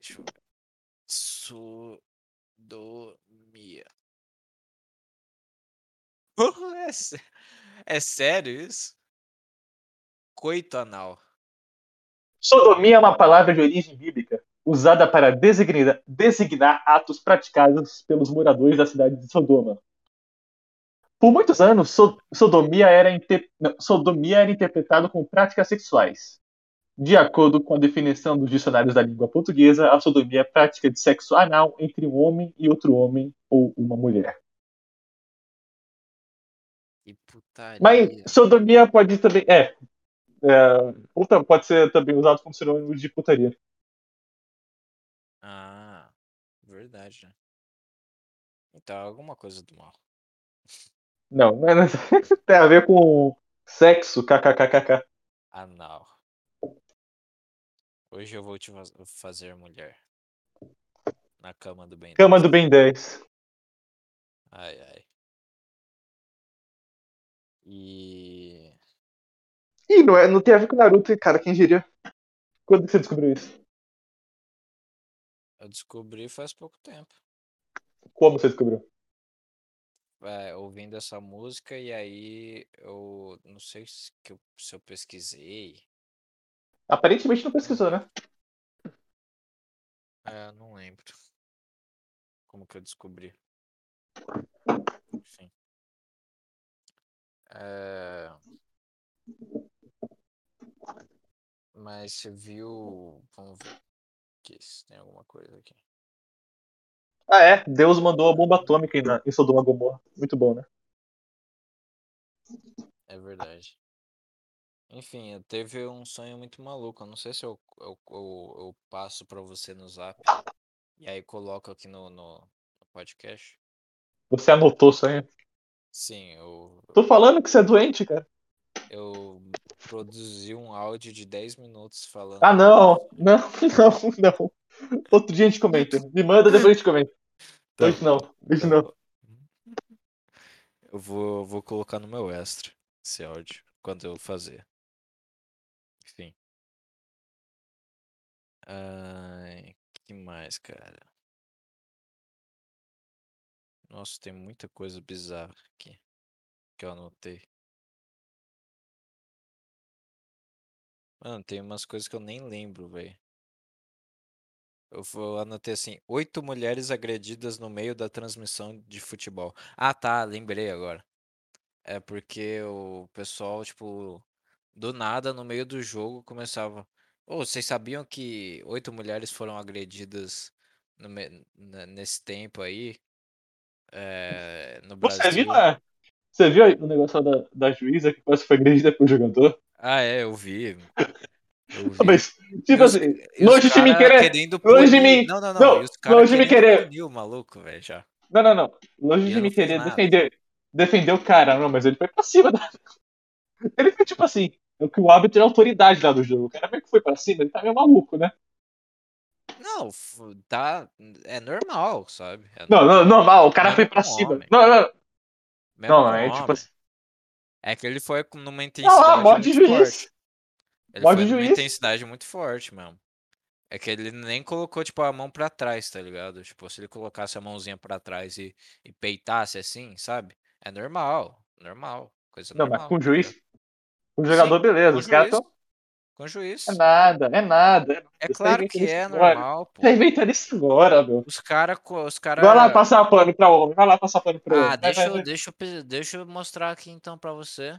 Deixa eu ver. Sodomia. é, é sério isso? Coito anal. Sodomia é uma palavra de origem bíblica usada para designar, designar atos praticados pelos moradores da cidade de Sodoma. Por muitos anos, so- sodomia, era inter- não, sodomia era interpretado como práticas sexuais. De acordo com a definição dos dicionários da língua portuguesa, a sodomia é a prática de sexo anal entre um homem e outro homem ou uma mulher. Que putaria. Mas sodomia pode também. É. é, outra- pode ser também usado como sinônimo de putaria. Ah, verdade, né? Então, alguma coisa do mal. Não, não é, é- tem a ver com sexo, kkkk. Anal. Hoje eu vou te faz- fazer mulher. Na cama do bem. Cama do Ben 10. Ai, ai. E. Ih, não, é, não tem a ver com Naruto, cara, quem diria? Quando você descobriu isso? Eu descobri faz pouco tempo. Como você descobriu? é, ouvindo essa música e aí eu não sei se, eu, se eu pesquisei. Aparentemente não pesquisou, né? É, não lembro. Como que eu descobri. É... Mas você viu. Vamos ver. aqui se tem alguma coisa aqui. Ah, é. Deus mandou a bomba atômica em, em Sodoma Gomorra. Muito bom, né? É verdade. Enfim, eu teve um sonho muito maluco. Eu não sei se eu, eu, eu, eu passo pra você no zap. E aí coloco aqui no, no, no podcast. Você anotou isso aí. Sim, eu, Tô falando que você é doente, cara. eu produzi um áudio de 10 minutos falando. Ah, não. Não, não, não. Outro dia a gente comenta. Me manda, depois a gente comenta. Tá Hoje não. Hoje não. Eu vou, vou colocar no meu extra esse áudio quando eu fazer. Enfim. Ai, que mais, cara? Nossa, tem muita coisa bizarra aqui que eu anotei. Mano, tem umas coisas que eu nem lembro, velho. Eu vou- anotei assim: oito mulheres agredidas no meio da transmissão de futebol. Ah, tá, lembrei agora. É porque o pessoal, tipo, do nada, no meio do jogo, começava. Ô, vocês sabiam que oito mulheres foram agredidas me- nesse tempo aí? É, no Você Brasil? viu, é? Você viu aí o negócio da, da juíza que quase foi agredida pelo jogador? Ah, é, eu vi. Eu vi. Mas, tipo assim, longe de cara querer. longe de mim- Não, não, não. não, longe de querendo querer. punir o maluco, velho, já. Não, não, não. Longe de me querer defender, defender o cara, não, mas ele foi pra cima da. Ele foi tipo assim, é que o árbitro é a autoridade lá do jogo. O cara meio que foi pra cima, ele tá meio maluco, né? Não, tá. É normal, sabe? É Não, não, normal, o cara foi pra cima. homem. Não, não, Mesmo não, é homem. tipo assim. É que ele foi numa Não, ah, intensidade morde muito juiz. forte. Ele Morde foi numa juiz. intensidade muito forte mesmo. É que ele nem colocou, tipo, a mão pra trás, tá ligado? Tipo, se ele colocasse a mãozinha pra trás e, e peitasse assim, sabe? É normal, normal. Coisa Não, normal. mas com o juiz. Com o jogador, Sim, beleza. Os caras tão. Com juiz. É nada, é nada. É, É Você tá claro que é agora. normal, pô. Tá inventando isso agora, meu. Os caras. Os cara... Vai lá passar pano pra homem, vai lá passar pano pra Ah, homem. Vai, deixa, vai, eu, vai. deixa, eu, deixa eu mostrar aqui então pra você.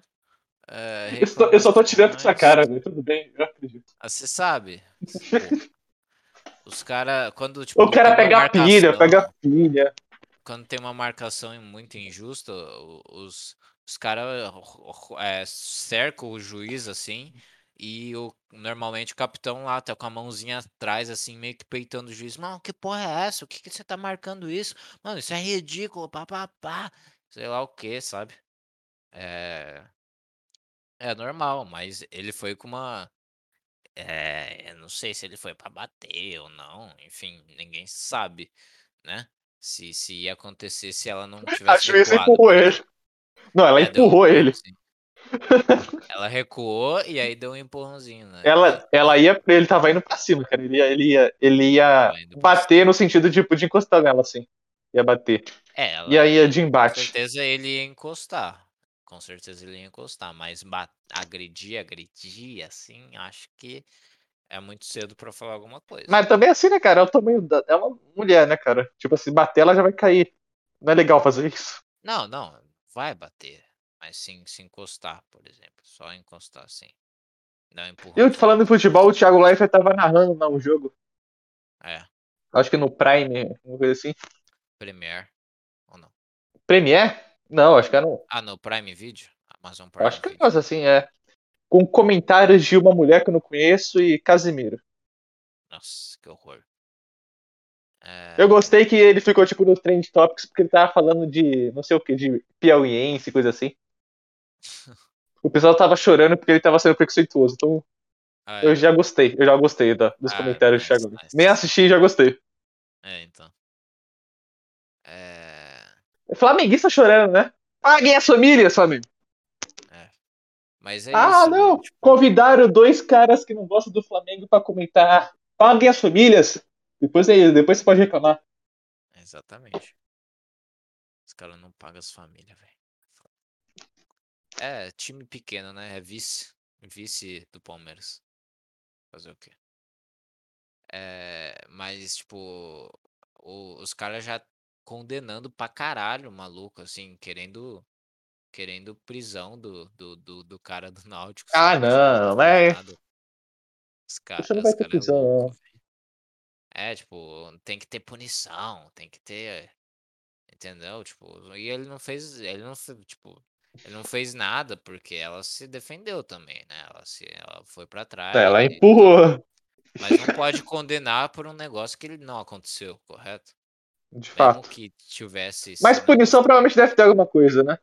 É, Eu, só- eu só tô tirando com sua cara, velho. Tudo bem, eu acredito. Ah, Você sabe? Os caras, quando tipo, O cara pega a pilha, marcação- pega pilha. quando tem uma marcação muito injusta, o- os, os caras cercam o juiz assim e o, normalmente o capitão lá tá com a mãozinha atrás, assim, meio que peitando o juiz. Mano, que porra é essa? O que, que você tá marcando isso? Mano, isso é ridículo, papapá. Sei lá o que, sabe? É. É normal, mas ele foi com uma. É, não sei se ele foi pra bater ou não. Enfim, ninguém sabe, né? Se, se ia acontecer se ela não A tivesse juíza recuado. empurrou ele. Não, ela É, deu empurrou empurrão, ele. sim. Ela recuou e aí deu um empurrãozinho, né? Ela, ela ia. Ele tava indo pra cima, cara. Ele ia, ele ia, ele ia bater no sentido tipo, de encostar nela, assim. Ia bater. É, ela, E aí ia de com embate. certeza ele ia encostar. Com certeza ele ia encostar, mas agredir, agredir, assim, acho que é muito cedo pra falar alguma coisa. Mas também assim, né, cara? É o tamanho da. É uma mulher, né, cara? Tipo, se bater, ela já vai cair. Não é legal fazer isso. Não, não, vai bater. Mas sim, se encostar, por exemplo. Só encostar, assim. Um empurrão. Eu falando em futebol, o Thiago Leifert tava narrando lá um jogo. É, Acho que no Prime, uma coisa assim. Premiere. Ou não? Premiere? Não, acho que era no. Ah, no Prime Video? Amazon Prime Acho que é um negócio assim, é. Com comentários de uma mulher que eu não conheço e Casimiro. Nossa, que horror. É, Eu gostei que ele ficou, tipo, no Trend Topics porque ele tava falando de, não sei o que, de piauiense, coisa assim. O pessoal tava chorando porque ele tava sendo preconceituoso. Então, ah, eu é. já gostei. Eu já gostei da- dos Ah, comentários de nice, Thiago. nice. Nem assisti e já gostei. É, então. É... Flamenguista chorando, né? Paguem as famílias, Flamengo. Mas é ah, isso, não. tipo, Convidaram dois caras que não gostam do Flamengo pra comentar. Paguem as famílias. Depois, aí, depois você pode reclamar. Exatamente. Os caras não pagam as famílias, velho. É, time pequeno, né? É vice. Vice do Palmeiras. Fazer o quê? É, mas, tipo, o- os caras já condenando pra caralho o maluco, assim, querendo querendo prisão do, do, do, do cara do Náutico. Ah? Tipo, não, mas-. Os ca- Você não vai ter é prisão, louco, velho. É, tipo, tem que ter punição, tem que ter. Entendeu? Tipo, e ele não fez. Ele não fez, tipo. Ele não fez nada porque ela se defendeu também, né? Ela, se, ela foi pra trás. Ela e- empurrou. Mas não pode condenar por um negócio que ele não aconteceu, correto? De Mesmo fato. que tivesse. Mas punição provavelmente deve ter alguma coisa, né?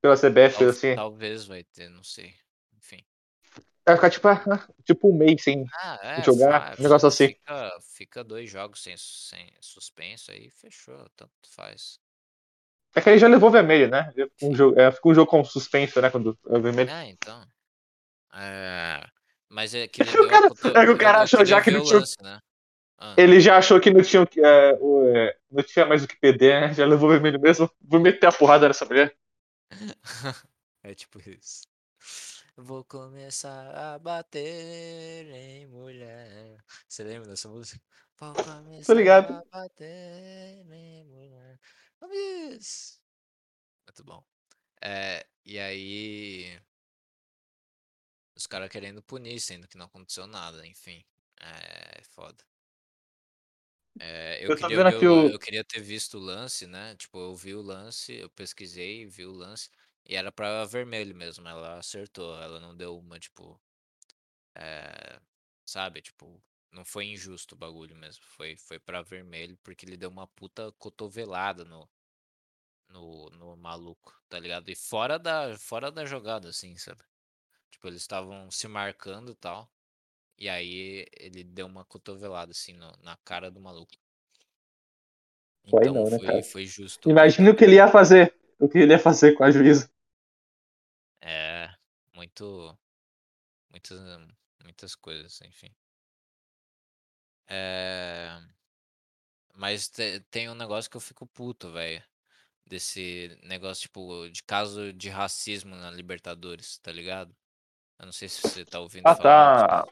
Pela CBF, tal- assim. Talvez vai ter, não sei. Enfim. Vai ficar tipo, ah, tipo um mês sem. Ah, é. jogar, um negócio assim. Fica, fica dois jogos sem, sem suspenso aí, fechou. Tanto faz. É que ele já levou vermelho, né? Um jogo, é, fica um jogo com suspenso, né? Quando é vermelho. É, então. É, mas é que a cara- é que o cara achou já que não o tinha- lance, né? Ah, Ele já achou que não tinha, o é, o, é, não tinha mais o que perder, né? Já levou vermelho mesmo. Vou meter a porrada nessa mulher. É tipo isso. Vou começar a bater em mulher. Você lembra dessa música? Vou começar ligado. a bater em mulher. Vamos! Muito bom. É, e aí. Os caras querendo punir, sendo que não aconteceu nada, enfim. É foda. É, eu, Eu tô queria ver o- eu queria ter visto o lance, né? Tipo, eu vi o lance, eu pesquisei, vi o lance, e era pra vermelho mesmo. Ela acertou, ela não deu uma, tipo. é, sabe? Tipo, não foi injusto o bagulho mesmo. Foi, foi pra vermelho, porque ele deu uma puta cotovelada no, no, no maluco, tá ligado? E fora da, fora da jogada, assim, sabe? Tipo, eles estavam se marcando e tal. E aí ele deu uma cotovelada, assim, no- na cara do maluco. Então não, né, foi, foi justo. Imagina o que ele ia fazer. O que ele ia fazer com a juíza. É, muito. Muitas, muitas coisas, enfim. É. Mas te- tem um negócio que eu fico puto, velho. Desse negócio, tipo, de caso de racismo na Libertadores, tá ligado? Eu não sei se você tá ouvindo Ah, falar. tá.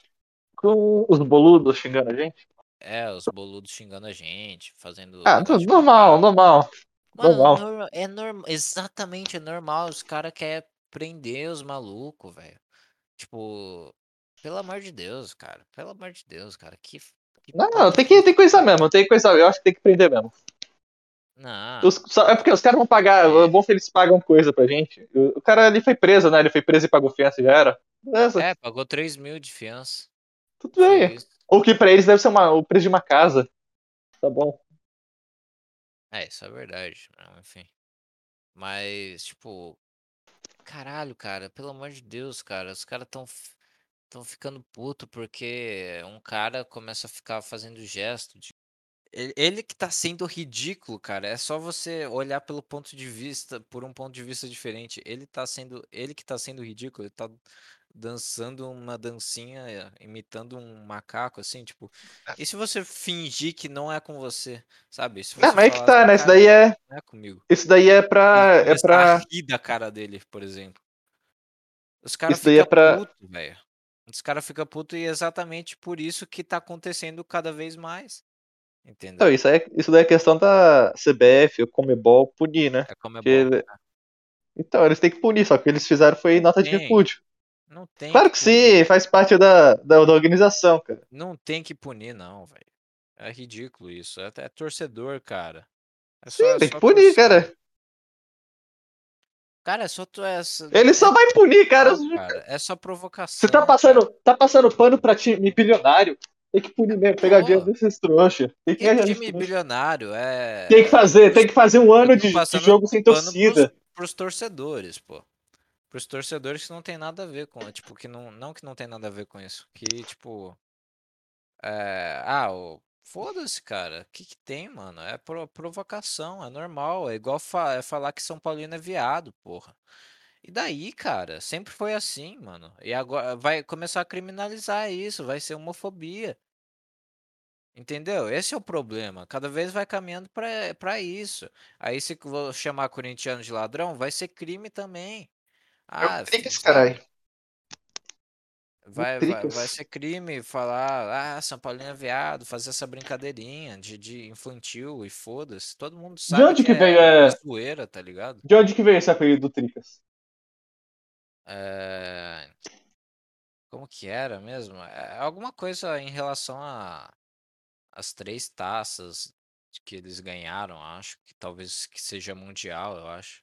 Com os boludos xingando a gente. É, os boludos xingando a gente, fazendo. Ah, de normal, normal. Mano, normal. norma- é normal. Exatamente, é normal. Os caras querem prender os malucos, velho. Tipo, pelo amor de Deus, cara. Pelo amor de Deus, cara. Que. Não, puta tem que, tem que coisar mesmo, tem que coisar. Eu acho que tem que prender mesmo. Não. Os- só- é porque os caras vão pagar, É. é bom que eles pagam coisa pra gente. O, o cara ali foi preso, né? Ele foi preso e pagou fiança, já era. É, pagou 3 mil de fiança. tudo bem. isso. O que pra eles deve ser uma- o preço de uma casa. Tá bom. É, isso é verdade. Enfim. Mas, tipo. Caralho, cara, pelo amor de Deus, cara. Os caras tão, f- tão ficando puto porque um cara começa a ficar fazendo gesto de. Ele, que tá sendo ridículo, cara. É só você olhar pelo ponto de vista, por um ponto de vista diferente. Ele tá sendo. Ele que tá sendo ridículo, ele tá dançando uma dancinha, imitando um macaco, assim, tipo. E se você fingir que não é com você, sabe? Se você mas é que tá, né? Isso "Cara, daí é, não é comigo. isso daí é pra. E É começar pra. a rir da cara dele, por exemplo. Os caras Isso daí é putos, velho. Os caras ficam putos e é exatamente por isso que tá acontecendo cada vez mais. Não, Entendeu? isso, aí, é- isso daí é questão da CBF, o Comebol, punir, né? É é Porque bom. ele- Então, eles têm que punir, só que o que eles fizeram foi Não nota de tem. repúdio. Não tem Claro que que sim, faz parte da, da, da organização, cara. Não tem que punir, não, velho. É ridículo isso. É, é torcedor, cara. É só, Sim, é tem que punir, cara. Cara, é só. tu- É, Ele só vai punir, cara. normal, cara. É só Você provocação. tá cara. passando, tá passando pano pra time bilionário. Tem que punir mesmo, pegar dinheiro desses trouxas. Tem que Que time trouxa. bilionário? É. Tem que fazer, tem que fazer um ano de, de jogo sem torcida. Pros, pros torcedores, pô. Pros torcedores que não tem nada a ver com. Tipo, que não. Não que não tem nada a ver com isso. Que, tipo. É. Ah, o. Foda-se, cara. O que, que tem, mano? É pro- provocação, é normal. É igual fa- é falar que São Paulino é viado, porra. E daí, cara? Sempre foi assim, mano. E agora vai começar a criminalizar isso, vai ser homofobia. Entendeu? Esse é o problema. Cada vez vai caminhando pra pra isso. Aí se eu vou chamar corintiano de ladrão, vai ser crime também. Ah, Tricas, sabe? caralho. Vai, vai, vai ser crime falar, ah, São Paulino é viado, fazer essa brincadeirinha de, de infantil e foda-se. Todo mundo De sabe onde que que veio, é, é é, zoeira, tá ligado? de onde que veio esse apelido do Tricas? É, Como que era mesmo? É alguma coisa em relação a as três taças que eles ganharam, acho que talvez que seja mundial, eu acho.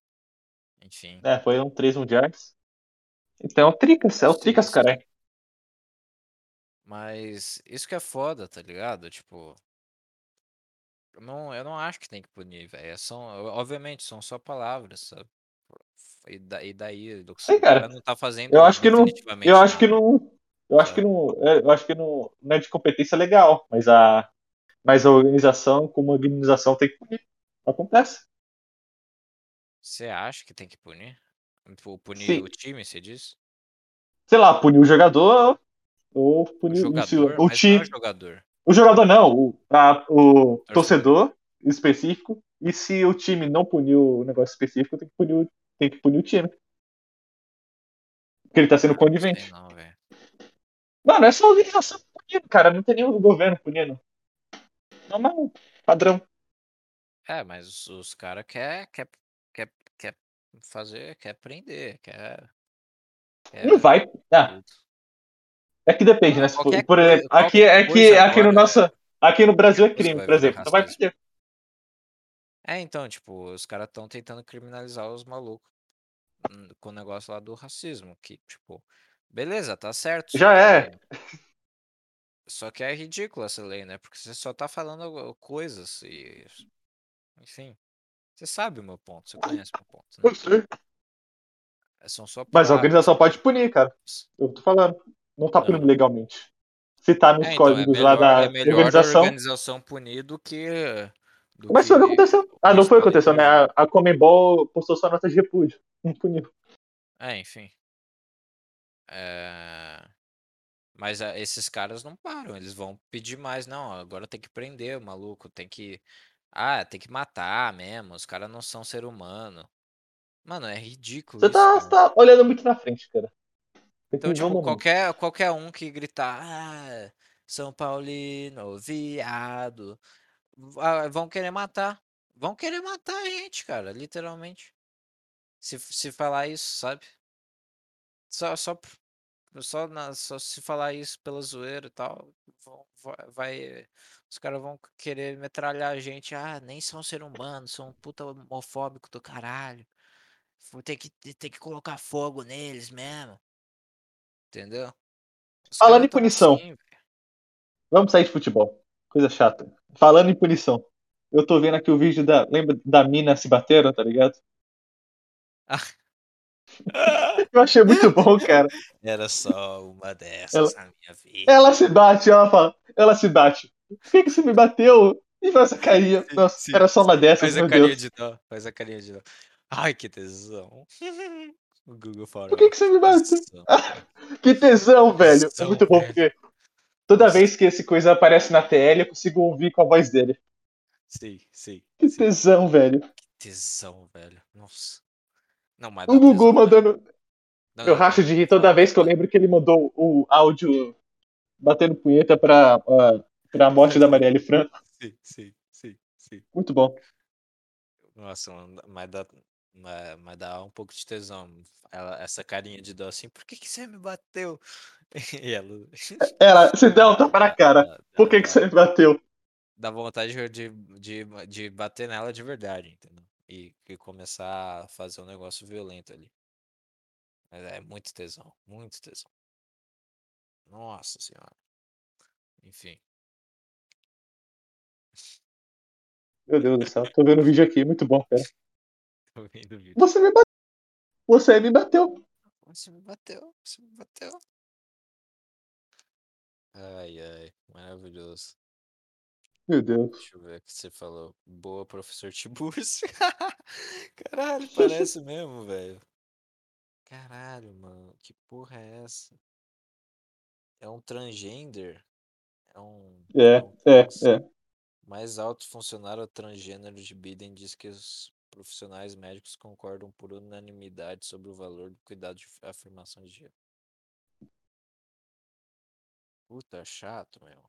Enfim, É, foram três mundiais. Então é o Tricas, é o Tricas, sim. Mas isso que é foda, tá ligado? Tipo, eu não, eu não acho que tem que punir, velho. São, obviamente, são só palavras, sabe? E, da, e daí, o Sei, cara cara. não tá Eu fazendo acho que não. Eu acho que não. Eu acho que sabe? não. é, Eu acho que não, não é de competência legal, mas a, mas a organização, como organização, tem que punir. Acontece. Você acha que tem que punir? Pu- Punir Sim. o time, você diz? Sei lá, punir o jogador ou O punir o, jogador, o não é jogador. O jogador não, o, a- o Torcedor. torcedor específico. E se o time não punir o negócio específico, tem que punir o, tem que punir o time. Porque ele tá sendo Ah, não conivente. não, velho. Mano, é só a organização punindo, cara. Não tem nenhum governo punindo. Normal, padrão. É, mas os, os caras quer, quer, quer, quer fazer, quer prender, quer, Não quer vai. Ah. É que depende, né? Se for- qualquer por exemplo, aqui, qualquer aqui, coisa aqui no nosso. Aqui no Brasil é coisa crime, por exemplo. Não vai prender. É, então, tipo, os caras estão tentando criminalizar os malucos hum, com o negócio lá do racismo, que, tipo, beleza, tá certo, Já é. que, só que é ridículo essa lei, né? Porque você só tá falando coisas e, enfim, você sabe o meu ponto, você conhece o meu ponto, né? Eu sei. É, São só Mas a organização pode punir, cara. Eu tô falando. Não tá Não. punindo legalmente. Se tá nos É, então, é códigos lá melhor, da é melhor a organização. organização punir do que, do Mas foi o que aconteceu. Ah, não foi o que aconteceu, né? A, a Comembol postou sua nota de repúdio. Não puniu. É, enfim. É... Mas ah, esses caras não param, eles vão pedir mais. Não, agora tem que prender o maluco, tem que. Ah, tem que matar mesmo, os caras não são ser humano. Mano, é ridículo Você isso, tá, você tá olhando muito na frente, cara. Tem Então, tipo, qualquer, qualquer um que gritar, ah, São Paulino, viado, ah, vão querer matar. Vão querer matar a gente, cara, literalmente. Se, se falar isso, sabe? Só, só, só, na, só se falar isso pela zoeira e tal, vão- vai, Os caras vão querer metralhar a gente. Ah, nem são ser humano, são um puta homofóbico do caralho. Vou ter que, ter que colocar fogo neles mesmo. Entendeu? Os Falando em punição. assim. Vamos sair de futebol. Coisa chata. Falando em punição. Eu tô vendo aqui o vídeo da. Lembra da mina se bateram, tá ligado? Eu achei muito bom, cara. Era só uma dessas na minha vida. Ela se bate, ela fala. Ela se bate. Por que, que você me bateu? E faz essa carinha. Nossa, sim, era só uma dessas, Faz a carinha Deus. de dó. Faz a carinha de dó. Ai, que tesão. O Google fala. Por que, que você me tesão. Que tesão, velho. É Tesão, muito bom, velho. porque toda vez que esse coisa aparece na TL, eu consigo ouvir com a voz dele. Sim, sim. Que sim. tesão, velho. Tesão, velho. Nossa. Não, mas O Gugu tesão, mandando. velho. Não, Eu não, racho de rir toda vez que eu lembro que ele mandou o áudio batendo punheta pra, ah, pra morte da Marielle Franco. Sim, sim, sim, sim. Muito bom. Nossa, mas dá, mas, mas dá um pouco de tesão. Ela, essa carinha de dó assim, por que, que você me bateu? E ela. Ela, se der um tapa na cara. Por que, que você me bateu? Dá vontade de, de, de bater nela de verdade, entendeu? E, e começar a fazer um negócio violento ali. Mas é muito tesão, muito tesão. Nossa senhora. Enfim. Meu Deus do céu, tô vendo o vídeo aqui, muito bom, cara. Tô vendo o vídeo. Você me bateu. Você me bateu. Você me bateu, você me bateu. Ai, ai, maravilhoso. Meu Deus. Deixa eu ver o que você falou. Boa, professor Tiburcio. Caralho, parece mesmo, velho. Caralho, mano. Que porra é essa? É um transgender? É um. É, um é, trans? é. Mais alto funcionário transgênero de Biden diz que os profissionais médicos concordam por unanimidade sobre o valor do cuidado de afirmação de gênero. Puta, chato, meu.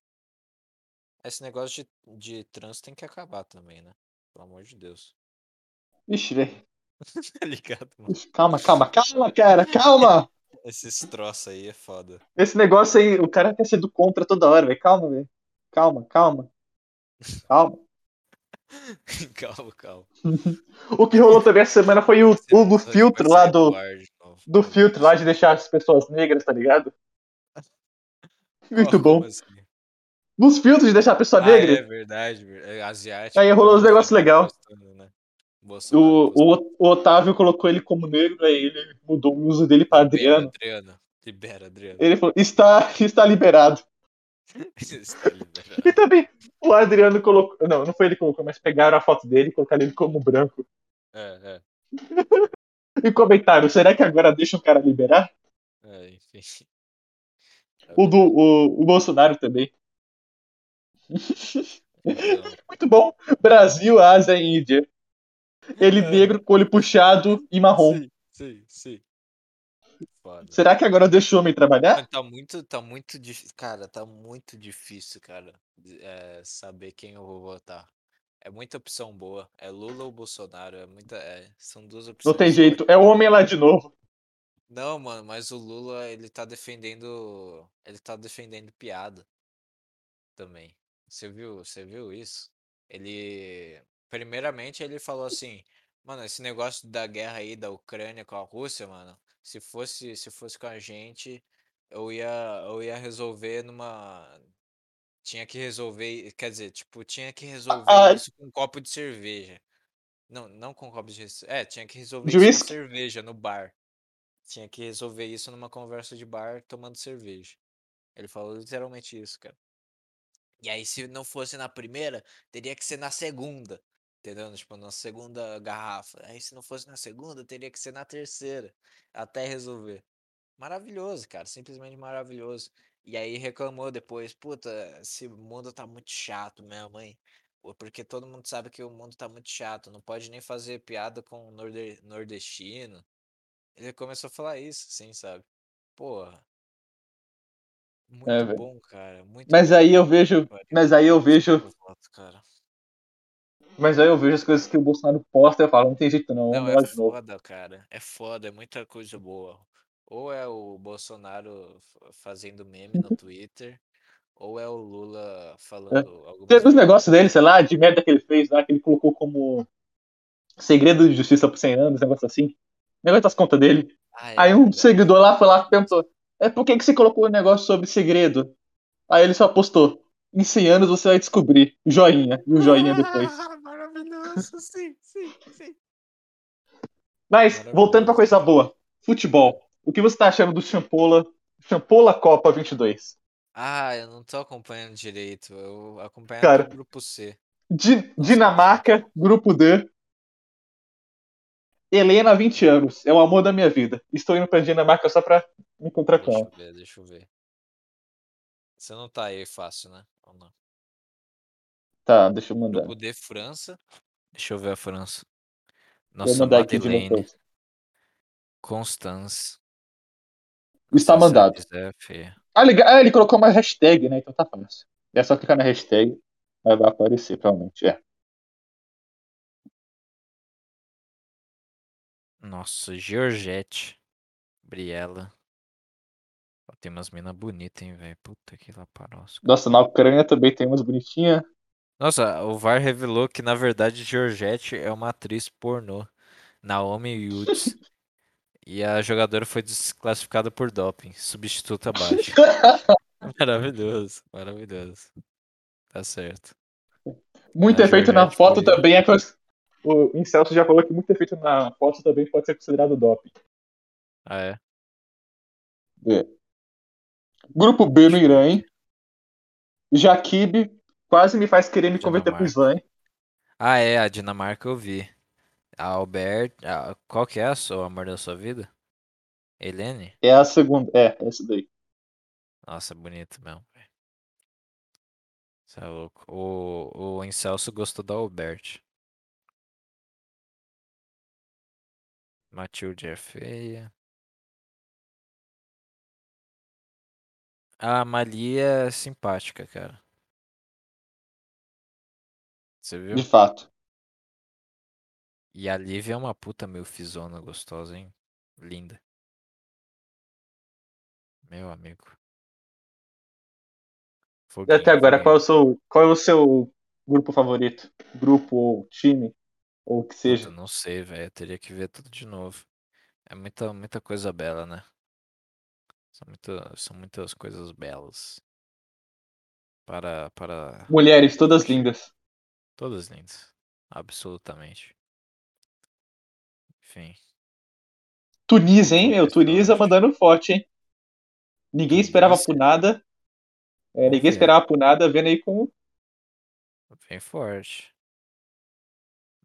Esse negócio de, de trans tem que acabar também, né? Pelo amor de Deus. Ixi, velho. Tá ligado, mano? Calma, calma, calma, cara, calma. Esses troços aí é foda. Esse negócio aí, o cara quer ser do contra toda hora, velho. Calma, velho. Calma, calma. Calma. calma, calma. O que rolou também essa semana foi o, o do filtro lá do, do filtro lá de deixar as pessoas negras, tá ligado? Muito bom. assim? Nos filtros de deixar a pessoa Ah, negra. é verdade. ver- É asiático. Aí rolou uns Bolsonaro negócios legal. né? Bolsonaro O, o, Otávio colocou ele como negro, aí ele mudou o uso dele pra Libera, Adriano. Adriano. Libera, Adriano. Ele falou, está, está liberado. Liberado. E também o Adriano colocou. Não, não foi ele que colocou, mas pegaram a foto dele e colocaram ele como branco. É, E comentaram, será que agora deixa o cara liberar? é, é, enfim. O do o, o Bolsonaro também. Muito bom. Brasil, Ásia e Índia. Ele É. negro com olho puxado e marrom. sim, sim, sim. Foda. Será que agora deixa o homem trabalhar? Tá muito, tá muito difícil. Cara, tá muito difícil, cara, é, saber quem eu vou votar. É muita opção boa. É Lula ou Bolsonaro. É muita. é, são duas opções. Não tem jeito. É o homem lá de novo. Não, mano, mas o Lula, ele tá defendendo. Ele tá defendendo piada. Também. Você viu, você viu isso? Ele. Primeiramente, ele falou assim: Mano, esse negócio da guerra aí da Ucrânia com a Rússia, mano. Se fosse, se fosse com a gente, eu ia, eu ia resolver numa. Tinha que resolver. Quer dizer, tipo, tinha que resolver Ah, isso com um copo de cerveja. Não, não com um copo de. É, tinha que resolver isso na cerveja, no bar. Tinha que resolver isso numa conversa de bar tomando cerveja. Ele falou literalmente isso, cara. E aí, se não fosse na primeira, teria que ser na segunda. Entendeu? Tipo, na segunda garrafa. Aí, se não fosse na segunda, teria que ser na terceira. Até resolver. Maravilhoso, cara. Simplesmente maravilhoso. E aí reclamou depois, puta, esse mundo tá muito chato mesmo, hein? Pô, Porque todo mundo sabe que o mundo tá muito chato. Não pode nem fazer piada com norde- nordestino. Ele começou a falar isso, sim, sabe? Porra. Muito É, bom, cara. Muito Mas bom. aí eu vejo. Pariu. Mas aí eu vejo. Cara. Mas aí eu vejo as coisas que o Bolsonaro posta e eu falo, não tem jeito não, Não, é de novo. foda, cara. É foda, é muita coisa boa. Ou é o Bolsonaro fazendo meme no Twitter, ou é o Lula falando alguma Teve os coisa. negócios dele, sei lá, de merda que ele fez lá, que ele colocou como segredo de justiça por 100 anos, negócio assim. Negócio das contas dele. Ah, é, Aí um verdade. seguidor lá foi lá e perguntou: é por que, que você colocou um negócio sobre segredo? Aí ele só postou: em 100 anos você vai descobrir. Joinha. E o joinha depois. Sim, sim, sim. Mas, Maravilhoso. voltando pra coisa boa: futebol. O que você tá achando do Champola? Champola Copa 22? Ah, eu não tô acompanhando direito. Eu acompanho Cara. o grupo C. Di- Dinamarca, grupo D. Helena, 20 anos. É o amor da minha vida. Estou indo pra Dinamarca só pra me encontrar com Deixa ela. eu ver, deixa eu ver. Você não tá aí fácil, né? Ou não? Tá, deixa eu mandar. Grupo D, França. Deixa eu ver a França. Nossa, Madeleine. Constance. Está mandado. Ah, ele, ah, ele colocou uma hashtag, né? Então tá fácil. É só clicar na hashtag. Vai aparecer, provavelmente. É. Nossa, Georgette. Briella. Tem umas minas bonitas, hein, velho. Puta que laparosca. Nossa, na Ucrânia também tem umas bonitinhas. Nossa, o VAR revelou que, na verdade, Georgette é uma atriz pornô. Naomi Woods. E a jogadora foi desclassificada por doping. Substituto abaixo. Maravilhoso, maravilhoso. Tá certo. Muito A efeito na Georgette foto foi- também é. cons- O Incelso já falou que muito efeito na foto também pode ser considerado doping. Ah, é? É. Grupo B no Irã, hein? Jaquib quase me faz querer me converter pro Dinamarca. Islã. Ah, é, a Dinamarca eu vi. A Albert. a- Qual que é a sua amor da sua vida? Helene? É a segunda. É, essa daí. Nossa, bonito mesmo. Você é louco. O, o Incelso gostou da Albert. Matilde é feia. A Mali é simpática, cara. Você viu? De fato. E a Lívia é uma puta meio fisona gostosa, hein? Linda. Meu amigo. E Foguinho, até agora, qual é, o seu, qual é o seu grupo favorito? Grupo ou time? Ou o que seja. não sei, velho. Teria que ver tudo de novo. É muita, muita coisa bela, né? São, muita, são muitas coisas belas. Para, para Mulheres, todas lindas. Todas lindas. Absolutamente. Enfim. Tunísia, hein, meu? Tunísia mandando forte, hein? Ninguém esperava por nada. É, ninguém esperava por nada, vendo aí com. Bem forte.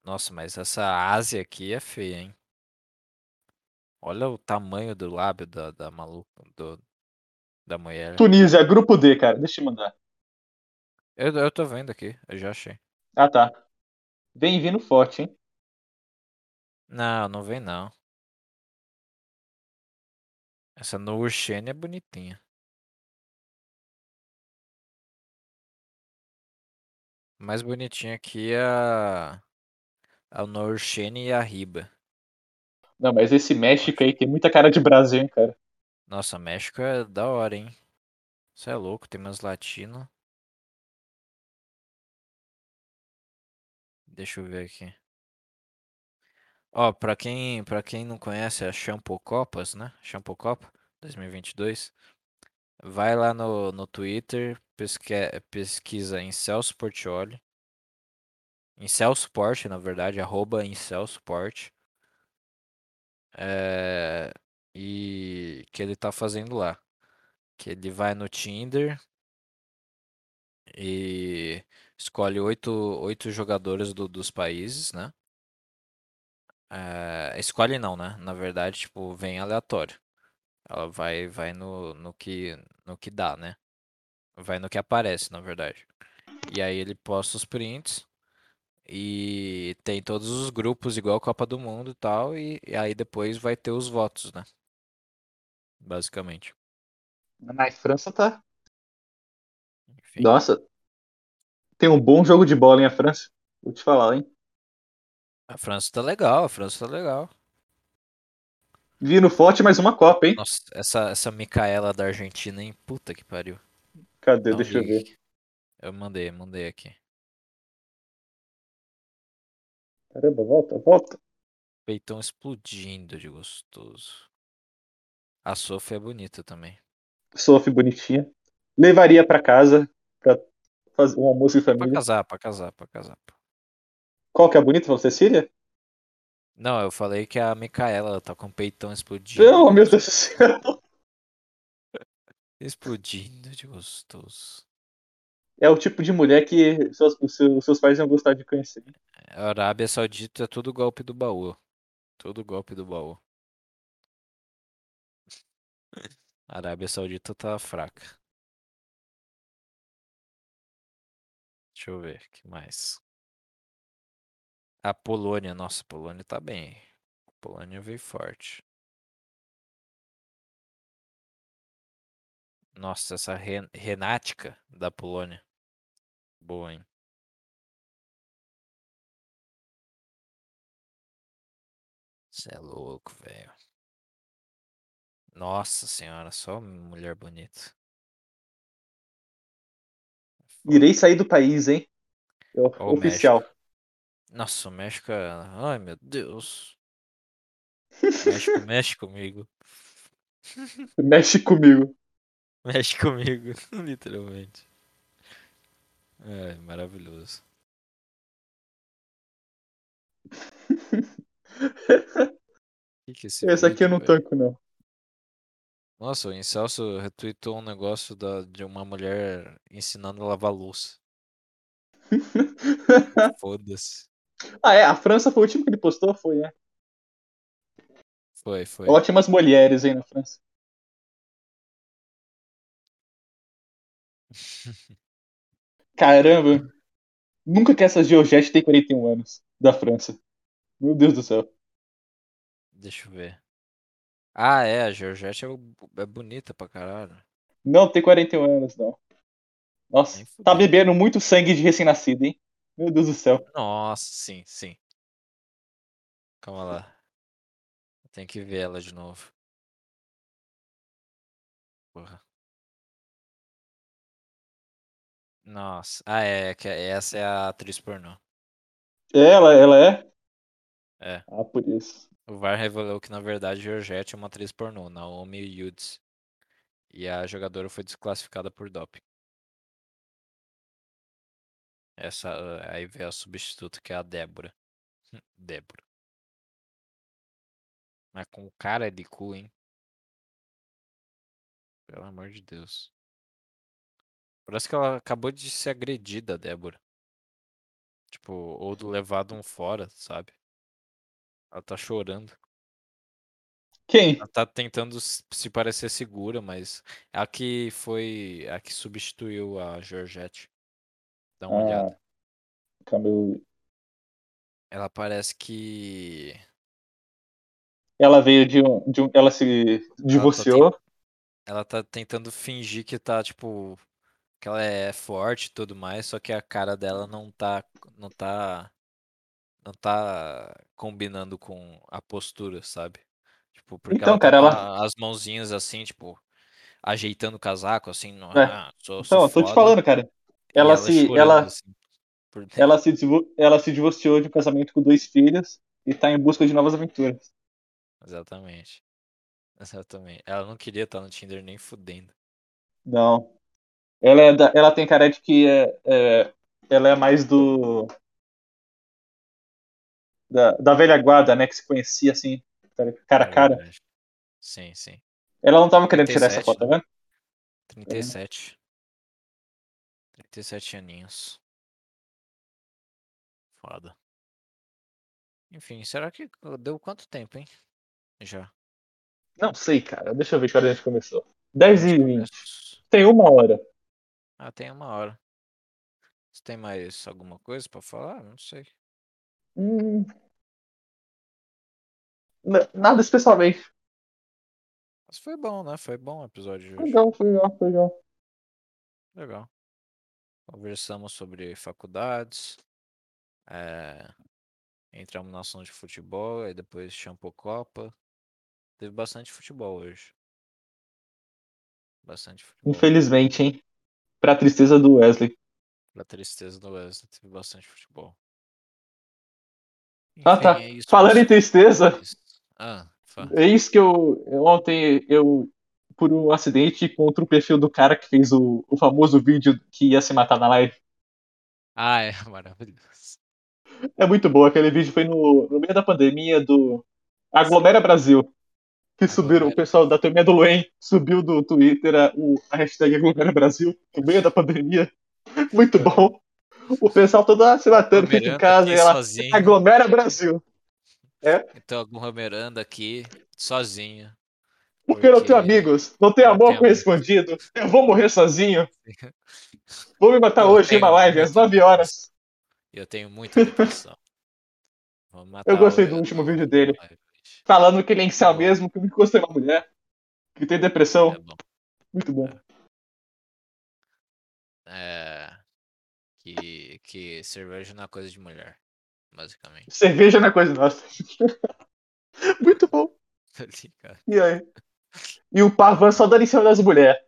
Nossa, mas essa Ásia aqui é feia, hein? Olha o tamanho do lábio da, da maluca, do, da mulher. Tunísia, grupo D, cara. Deixa eu mandar. Eu, eu tô vendo aqui, eu já achei. Ah, tá. Vem vindo forte, hein? Não, não vem não. Essa Shane é bonitinha. Mais bonitinha aqui é a. A Noor Shane e a Riba. Não, mas esse México aí tem muita cara de Brasil, hein, cara. Nossa, México é da hora, hein? Você é louco, tem umas latinos. Deixa eu ver aqui. Ó, pra quem, pra quem não conhece a Shampoo Copas, né? Shampoo Copa 2022. Vai lá no, no Twitter, pesque, pesquisa Incel Portioli. Incel Sport, na verdade, arroba Incel Sport. É, e que ele tá fazendo lá. Que ele vai no Tinder e escolhe oito, oito jogadores do- dos países, né? É, escolhe não, né? Na verdade, tipo, vem aleatório. Ela vai, vai no, no que, no que dá, né? Vai no que aparece, na verdade. E aí ele posta os prints e tem todos os grupos igual a Copa do Mundo e tal, e, e aí depois vai ter os votos, né? Basicamente. Na França tá. Enfim. Nossa. Tem um bom jogo de bola, hein, a França. Vou te falar, hein. A França tá legal, a França tá legal. Vindo forte mais uma Copa, hein. Nossa, essa, essa Micaela da Argentina, hein? Puta que pariu. Cadê? Não Deixa eu ver. Eu mandei, mandei aqui. Caramba, volta, volta. Peitão explodindo de gostoso. A Sophie é bonita também. Sophie bonitinha. Levaria pra casa pra fazer um almoço de Pra família. casar, pra casar, pra casar. Qual que é a bonita? Falou Cecília? Não, eu falei que a Micaela ela tá com o peitão explodindo. Não, meu Deus do céu. Explodindo de gostoso. É o tipo de mulher que seus, seus, seus pais iam gostar de conhecer. A Arábia Saudita é tudo golpe do baú. Tudo golpe do baú. A Arábia Saudita tá fraca. Deixa eu ver, que mais? A Polônia, nossa, a Polônia tá bem. A Polônia veio forte. Nossa, essa Ren Renática da Polônia. Boa, hein? Você é louco, velho. Nossa senhora, só mulher bonita. Irei sair do país, hein? É o- Ó o oficial. Nossa, o México é... Ai, meu Deus. México, mexe comigo. Mexe comigo. Mexe comigo, literalmente. É, maravilhoso. Que, que é esse aqui eu não tanco, não. Nossa, o Incelso retweetou um negócio da, de uma mulher ensinando a lavar louça. Foda-se. ah, é? A França foi o último que ele postou? Foi, né? Foi, foi. Ótimas mulheres aí na França. Caramba. Nunca que essa Georgette tem 41 anos. Da França. Meu Deus do céu. Deixa eu ver. Ah, é, a Georgette é, é bonita pra caralho. Não tem 41 anos, não. Nossa, tá bebendo muito sangue de recém-nascido, hein? Meu Deus do céu. Nossa, sim, sim. Calma lá. Tem que ver ela de novo. Porra. Nossa. Ah, é, que essa é a atriz pornô. Ela, ela é? É. Ah, por isso. O VAR revelou que na verdade Georgette é uma atriz pornô, Naomi Yudes. E a jogadora foi desclassificada por doping. Essa ah, aí veio a substituta que é a Débora. Débora. Mas com cara de cu, hein? Pelo amor de Deus. Parece que ela acabou de ser agredida, Débora. Tipo, ou do levado um fora, sabe? Ela tá chorando. Quem? Ela tá tentando se parecer segura, mas é a que foi a que substituiu a Georgette. Dá uma Ah. olhada. Eu- Ela parece que Ela veio de um, de um. Ela se divorciou. ela tá tentando fingir que tá, tipo, que ela é forte e tudo mais, só que a cara dela não tá, não tá, não tá combinando com a postura, sabe? Tipo, porque Então, ela tá cara, ela- a- as mãozinhas assim, tipo, ajeitando o casaco, assim, no, É. ah, sou, Então, sou eu tô te falando, cara. Ela ela se. Ela, assim, ela, se, ela se divorciou de um casamento com dois filhos e tá em busca de novas aventuras. Exatamente. Exatamente. Ela não queria estar no Tinder nem fudendo. Não. Ela, é da- ela tem cara de que é, é- ela é mais do. Da, da velha guarda, né? Que se conhecia assim, cara a É cara. Sim, sim. Ela não tava querendo tirar essa 37, foto, tá né? vendo? 37. 37 aninhos. Foda. Enfim, será que deu quanto tempo, hein? Já. Não sei, cara. Deixa eu ver que hora a gente começou. 10 A e gente 20. começou- Tem uma hora. Ah, tem uma hora. Você tem mais alguma coisa pra falar? Não sei. Hum. Nada especialmente. Mas foi bom, né? Foi bom o episódio de hoje. Legal, foi legal, foi legal. Legal. Conversamos sobre faculdades. é, Entramos na ação de futebol, e depois Shampoo Copa. Teve bastante futebol hoje. Bastante futebol. Infelizmente, hein? Pra tristeza do Wesley. Pra tristeza do Wesley, teve bastante futebol. Ah, Enfim, tá. é Falando em tristeza, senhores. Ah, fa- é isso que eu. Ontem eu. Por um acidente, contra o perfil do cara que fez o, o famoso vídeo que ia se matar na live. ah, é maravilhoso. É muito bom. Aquele vídeo foi no, no meio da pandemia do Aglomera Brasil. Que subiram, o Aglomera. pessoal da turminha do Luen subiu do Twitter a, o, a hashtag Aglomera Brasil no meio da pandemia. Muito bom. O pessoal todo ah, se matando, fica em casa e ela. sozinho. Aglomera Brasil. Então, aglomerando aqui, sozinho. Porque eu não tenho Porque- amigos, não tenho Não amor correspondido. Eu vou morrer sozinho. Vou me matar Eu hoje em uma live às muita 9 horas. Eu tenho muita depressão. Eu gostei do último vídeo dele. Falando que ele é incel Tá bom. mesmo, que nunca gostei uma mulher. Que tem depressão. É bom. Muito bom. É, que, que cerveja não é coisa de mulher, basicamente. Cerveja não é coisa nossa. Muito bom. E aí? E o Pavan só dando em cima das mulheres.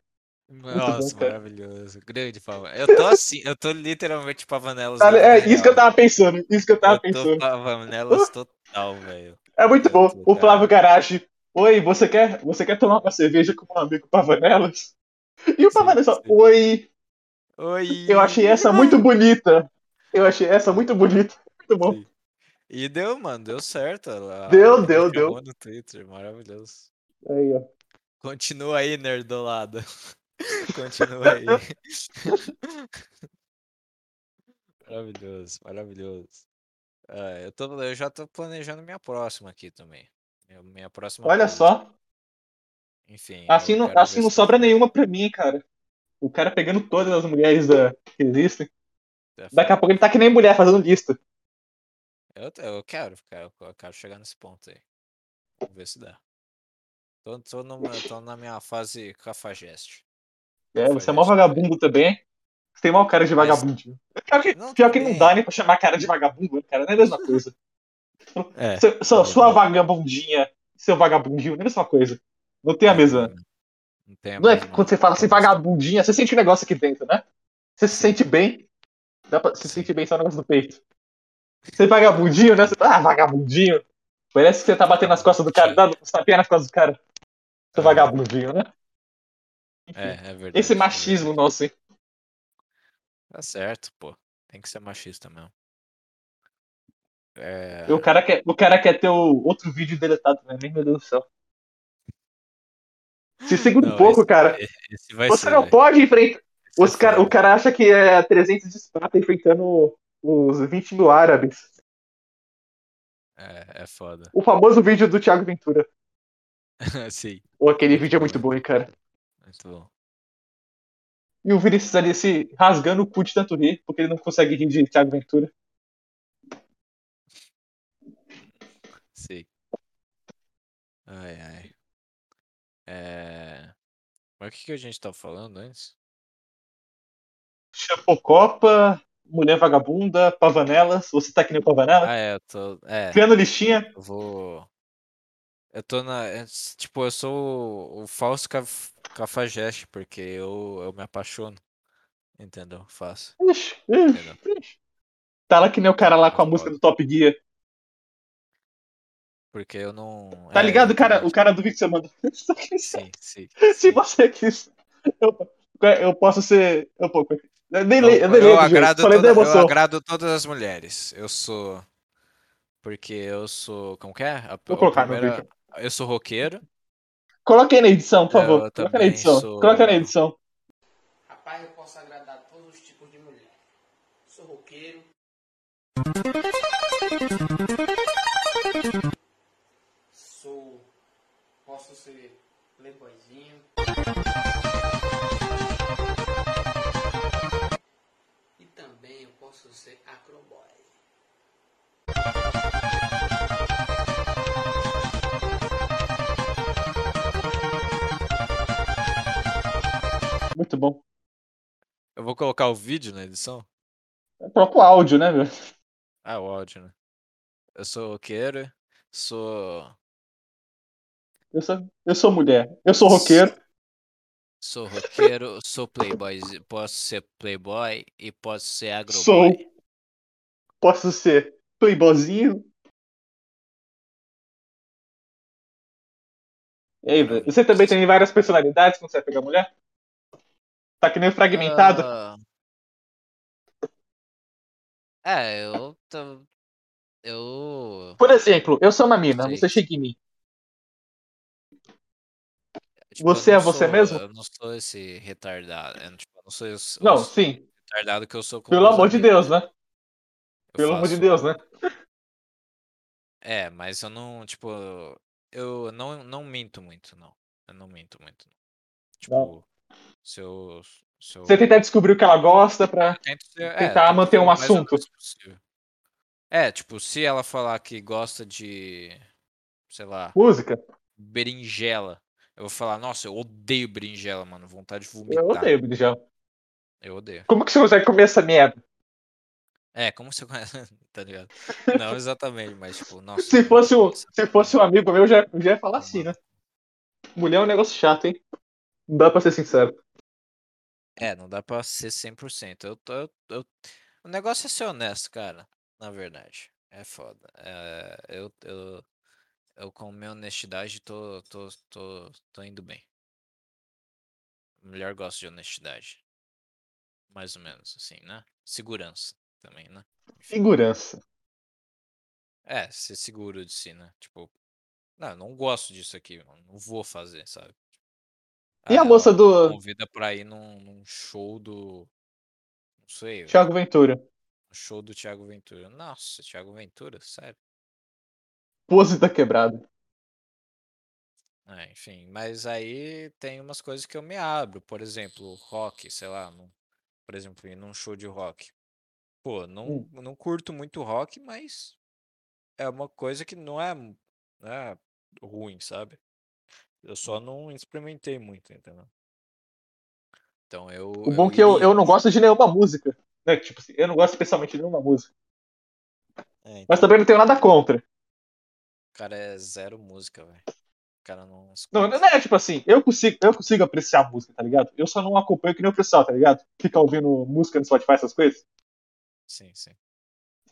Nossa, bom, cara. maravilhoso. Grande Pavanellas. Eu tô assim, eu tô literalmente Pavanelas. Na É isso que eu tava pensando. Isso que eu tava Eu pensando. Pavanelas total, velho. É muito eu bom. O cara. Flávio Garage. Oi, você quer, você quer tomar uma cerveja com um amigo Pavanelas? E o Pavanelas só, oi, Oi! eu achei essa muito bonita. Eu achei essa muito bonita. Muito bom. E deu, mano, deu certo. Ela, Deu, ela deu, deu. no Twitter, maravilhoso. Aí, ó. Continua aí, nerdolada. Continua aí. maravilhoso, maravilhoso. Ah, eu, tô, eu já tô planejando minha próxima aqui também. Minha- próxima Olha pose. só. Enfim, Assim não, assim não sobra nenhuma pra mim, cara. O cara pegando todas as mulheres da- que existem. é Daqui a pouco ele tá que nem mulher fazendo lista. Eu, eu quero, eu quero chegar nesse ponto aí. Vamos ver se dá. Tô, tô, numa, tô na minha fase cafajeste. É, você é mó Cafajeste, vagabundo também. Você tem mó cara de Mas- vagabundinho. Pior que, Não pior que não dá nem pra chamar cara de vagabundo, né, cara. Não é a mesma coisa. É, Seu- sua, é sua verdade. vagabundinha, seu vagabundinho, não é a mesma coisa. Não tem a É, mesma. Não, não é quando você fala assim, vagabundinha, você sente um negócio aqui dentro, né? Você se sente bem. Dá pra se sentir bem só no negócio do peito. Você é vagabundinho, né? Você tá, ah, vagabundinho. Parece que você tá batendo nas costas do cara, dando uns tapinhas nas costas do cara. Seu Aham. vagabundinho, né? É, é verdade. Esse é machismo nosso, hein? Tá certo, pô. Tem que ser machista mesmo. É, O cara quer, o cara quer ter o outro vídeo deletado também, meu Deus do céu. Se segura um Não, pouco, esse- cara. esse Você ser, não pode enfrentar. Os cara, o cara acha que é 300 de Esparta enfrentando os 20 mil árabes. É, é foda. O famoso vídeo do Thiago Ventura. Sim, Ou aquele vídeo é muito bom, hein, cara. muito bom. E o Vinícius ali se rasgando o cu de tanto rir, porque ele não consegue rir de Thiago Ventura. Sim. Ai, ai. É... Mas o que, que a gente tava falando antes? Chapocopa, mulher vagabunda, pavanelas. Você tá que nem o Pavanela? Ah, é, eu tô. É, Criando listinha. eu vou. Eu tô na. é, Tipo, eu sou o, o falso caf... cafajeste, porque eu, eu me apaixono. Entendeu? Faço. Ixi, ixi, Entendeu? ixi. Tá lá que nem o cara lá com a música do Top Gear. Porque eu não. Tá é, ligado, cara? O cara do vídeo que você mandou. Sim, sim. Se sim. você quis. Eu, eu posso ser. Eu, eu nem Eu, leio, eu nem eu leio, agrado toda, eu agrado todas as mulheres. Eu sou. Porque eu sou. Como que é? A, Vou colocar no primeira. vídeo. Eu sou roqueiro. Coloca aí na edição, por favor. Eu Coloca na edição. sou- Coloca na edição. Rapaz, eu posso agradar todos os tipos de mulher. Sou roqueiro. Ser playboyzinho. E também eu posso ser acroboy. Muito bom. Eu vou colocar o vídeo na edição. Coloca o áudio, né, meu? Ah, o áudio, né? Eu sou roqueiro. Sou. Eu sou, eu sou mulher. Eu sou roqueiro. Sou roqueiro, sou playboy, posso ser playboy e posso ser agroboy. Sou. Posso ser playboyzinho. E aí? Você também tem várias personalidades quando você vai pegar mulher? Tá que nem fragmentado? Ah, É, eu tô. Eu. Por exemplo, eu sou uma mina, você chega em mim. Tipo, Você é você sou- mesmo? Eu não sou esse retardado. Eu, tipo, eu não sou esse Não, esse sim. retardado que eu sou Pelo amor de amigos. Deus, né? Eu Pelo amor de faço- Deus, né? É, mas eu não, tipo, eu não, não minto muito, não. Eu não minto muito. não. Tipo, Não. se eu. Se eu... Você tenta descobrir o que ela gosta pra. Ser- é, tentar manter um assunto. É, tipo, se ela falar que gosta de, sei lá, Música. berinjela, eu vou falar, nossa, eu odeio berinjela, mano, vontade de vomitar. Eu odeio berinjela. Eu odeio. Como que você consegue comer essa merda? É, como você conhece, tá ligado? Não exatamente, mas tipo, nossa. Se fosse, um, se fosse um amigo meu, eu já, já ia falar assim, mano. né? Mulher é um negócio chato, hein? Não dá pra ser sincero. É, não dá pra ser 100%. Eu, tô- eu, eu- o negócio é ser honesto, cara. Na verdade. É foda. É, eu, eu, eu, com minha honestidade, tô, tô, tô, tô indo bem. Mulher gosta de honestidade. Mais ou menos, assim, né? Segurança também, né? Enfim. Segurança. É, ser seguro de si, né? Tipo, não, não gosto disso aqui, mano. Não vou fazer, sabe? E a Ah, moça ela me do convida pra ir num, num show do. Não sei. Thiago Ventura? Um show do Thiago Ventura. Nossa, Thiago Ventura, sério. Pose da quebrada. É, enfim, mas aí tem umas coisas que eu me abro. Por exemplo, rock, sei lá. num- por exemplo, ir num show de rock. Pô, não, Hum. não curto muito rock, mas é uma coisa que não é, não é ruim, sabe? Eu só não experimentei muito, entendeu? Então eu. O bom é que eu, eu não gosto de nenhuma música. Né? Tipo assim, eu não gosto especialmente de nenhuma música. É, Mas então, também não tenho nada contra. O cara é zero música, velho. O cara não Não, escuta. não é tipo assim, eu consigo, eu consigo apreciar a música, tá ligado? Eu só não acompanho que nem o pessoal, tá ligado? Fica ouvindo música no Spotify, essas coisas. Sim, sim.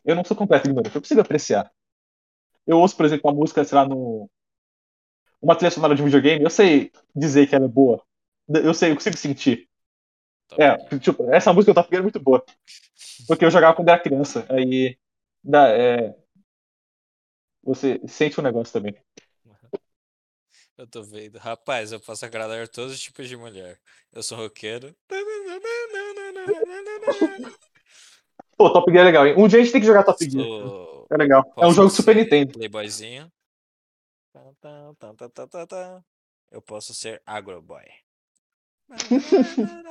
Eu não sou completo ignorante, eu consigo apreciar. Eu ouço, por exemplo, uma música, sei lá, no. Uma trilha sonora de videogame, eu sei dizer que ela é boa. Eu sei, eu consigo sentir. Top É, Gear. tipo, essa música do Top Gear é muito boa. Porque eu jogava quando era criança. Aí. Dá, é, você sente um negócio também. Eu tô vendo. Rapaz, eu posso agradar todos os tipos de mulher. Eu sou roqueiro. Pô, Top Gear é legal, hein? Um dia a gente tem que jogar Top Gear. Sou... É legal. É um posso jogo Super Nintendo. Playboyzinho. Eu posso ser agroboy.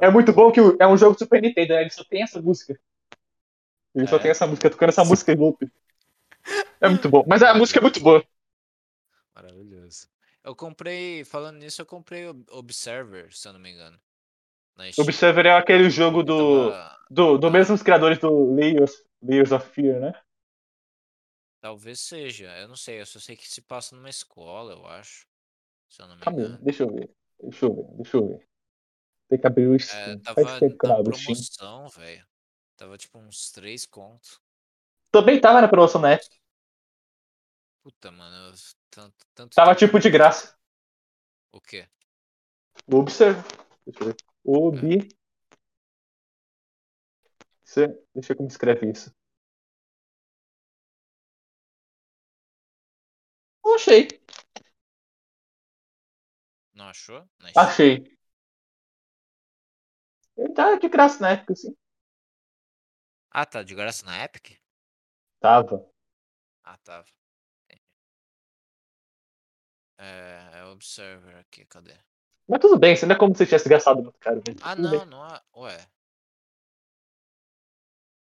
É muito bom que o- é um jogo Super Nintendo, né? Ele só tem essa música. Ele só É? tem essa música, tocando essa música em loop. É muito bom. Mas a música é muito boa. Maravilhoso. Eu comprei, falando nisso, eu comprei Observer, se eu não me engano. Observer é aquele jogo do, do, do Ah. mesmos criadores do Layers, Layers of Fear, né? Talvez seja, eu não sei, eu só sei que se passa numa escola, eu acho. Se eu não me aí, engano. deixa eu ver. Deixa eu ver, deixa eu ver. Tem que abrir o É, Steam. tava Faz na promoção, velho. Tava tipo uns 3 contos. Também tava na promoção na época. Puta, mano, eu, tanto, tanto Tava tempo tipo de graça. O quê? O Observer. Deixa eu ver. Obi. Cê- Deixa eu como escreve isso. Não achei. Não achou? Steam? Achei. Ele tá de graça na época, assim. Ah, tá, de graça na Epic? Tava. Ah, tava. É, é Observer aqui, cadê? Mas tudo bem, isso não é como se você tivesse gastado muito caro. Né? Ah, Tudo bem. não, não há. Ué.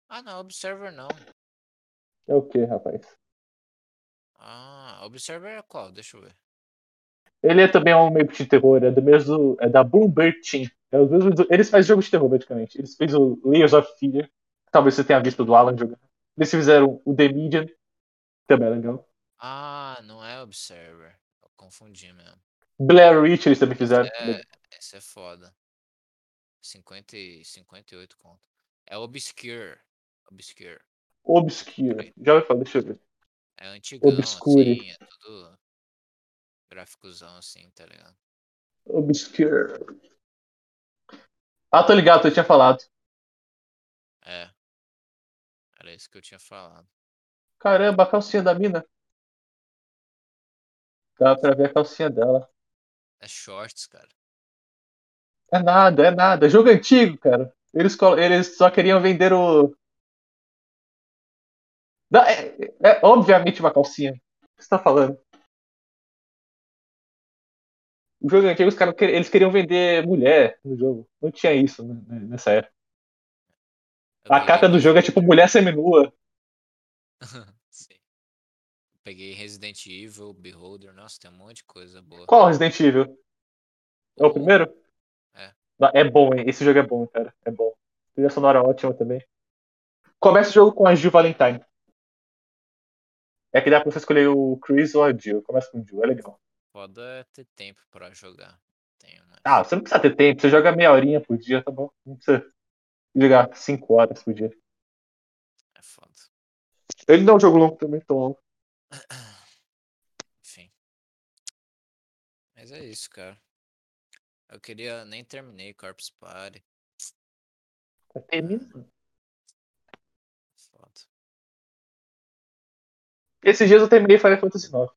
Ah, não, Observer não. É o que, rapaz? Ah, Observer é qual? Deixa eu ver. Ele é também um meio de terror, é do mesmo. É da Bloomberg Team. É os mesmos eles fazem jogos de terror, praticamente. Eles fez o Layers of Fear. Talvez você tenha visto do Alan jogando. Eles fizeram o The Medium. Também é legal. Ah, não é Observer. Eu confundi mesmo. Blair Witch eles também fizeram. É, Esse é foda. 50 e 58 conto. É Obscure. Obscure. Obscure. Já vai falar, deixa eu ver. É antigão, Obscure. assim, é tudo gráficozão assim, tá ligado? Obscure. Ah, tô ligado, eu tinha falado. É. Era isso que eu tinha falado. Caramba, a calcinha da mina. Dá pra ver a calcinha dela. É shorts, cara. É nada, é nada. Jogo antigo, cara. Eles, eles só queriam vender o. Não, é, é obviamente uma calcinha. O que você tá falando? O jogo antigo, os caras eles queriam vender mulher no jogo. Não tinha isso né, nessa época. A peguei capa do jogo é tipo mulher seminua. Sim. Peguei Resident Evil, Beholder, nossa, tem um monte de coisa boa. Qual Resident Evil? É o primeiro? É. É bom, hein? Esse jogo é bom, cara. É bom. Trilha sonora ótima também. Começa o jogo com a Jill Valentine. É que dá pra você escolher o Chris ou a Jill. Começa com o Jill, é legal. Foda é ter tempo pra jogar. Ah, você não precisa ter tempo. Você joga meia horinha por dia, tá bom? Não precisa jogar cinco horas por dia. É foda. Ele não é um jogo longo também, tão longo. Enfim. Mas é isso, cara. Eu queria. Nem terminei Corpse Party. Termina. Foda. Esses dias eu terminei Final Fantasy IX.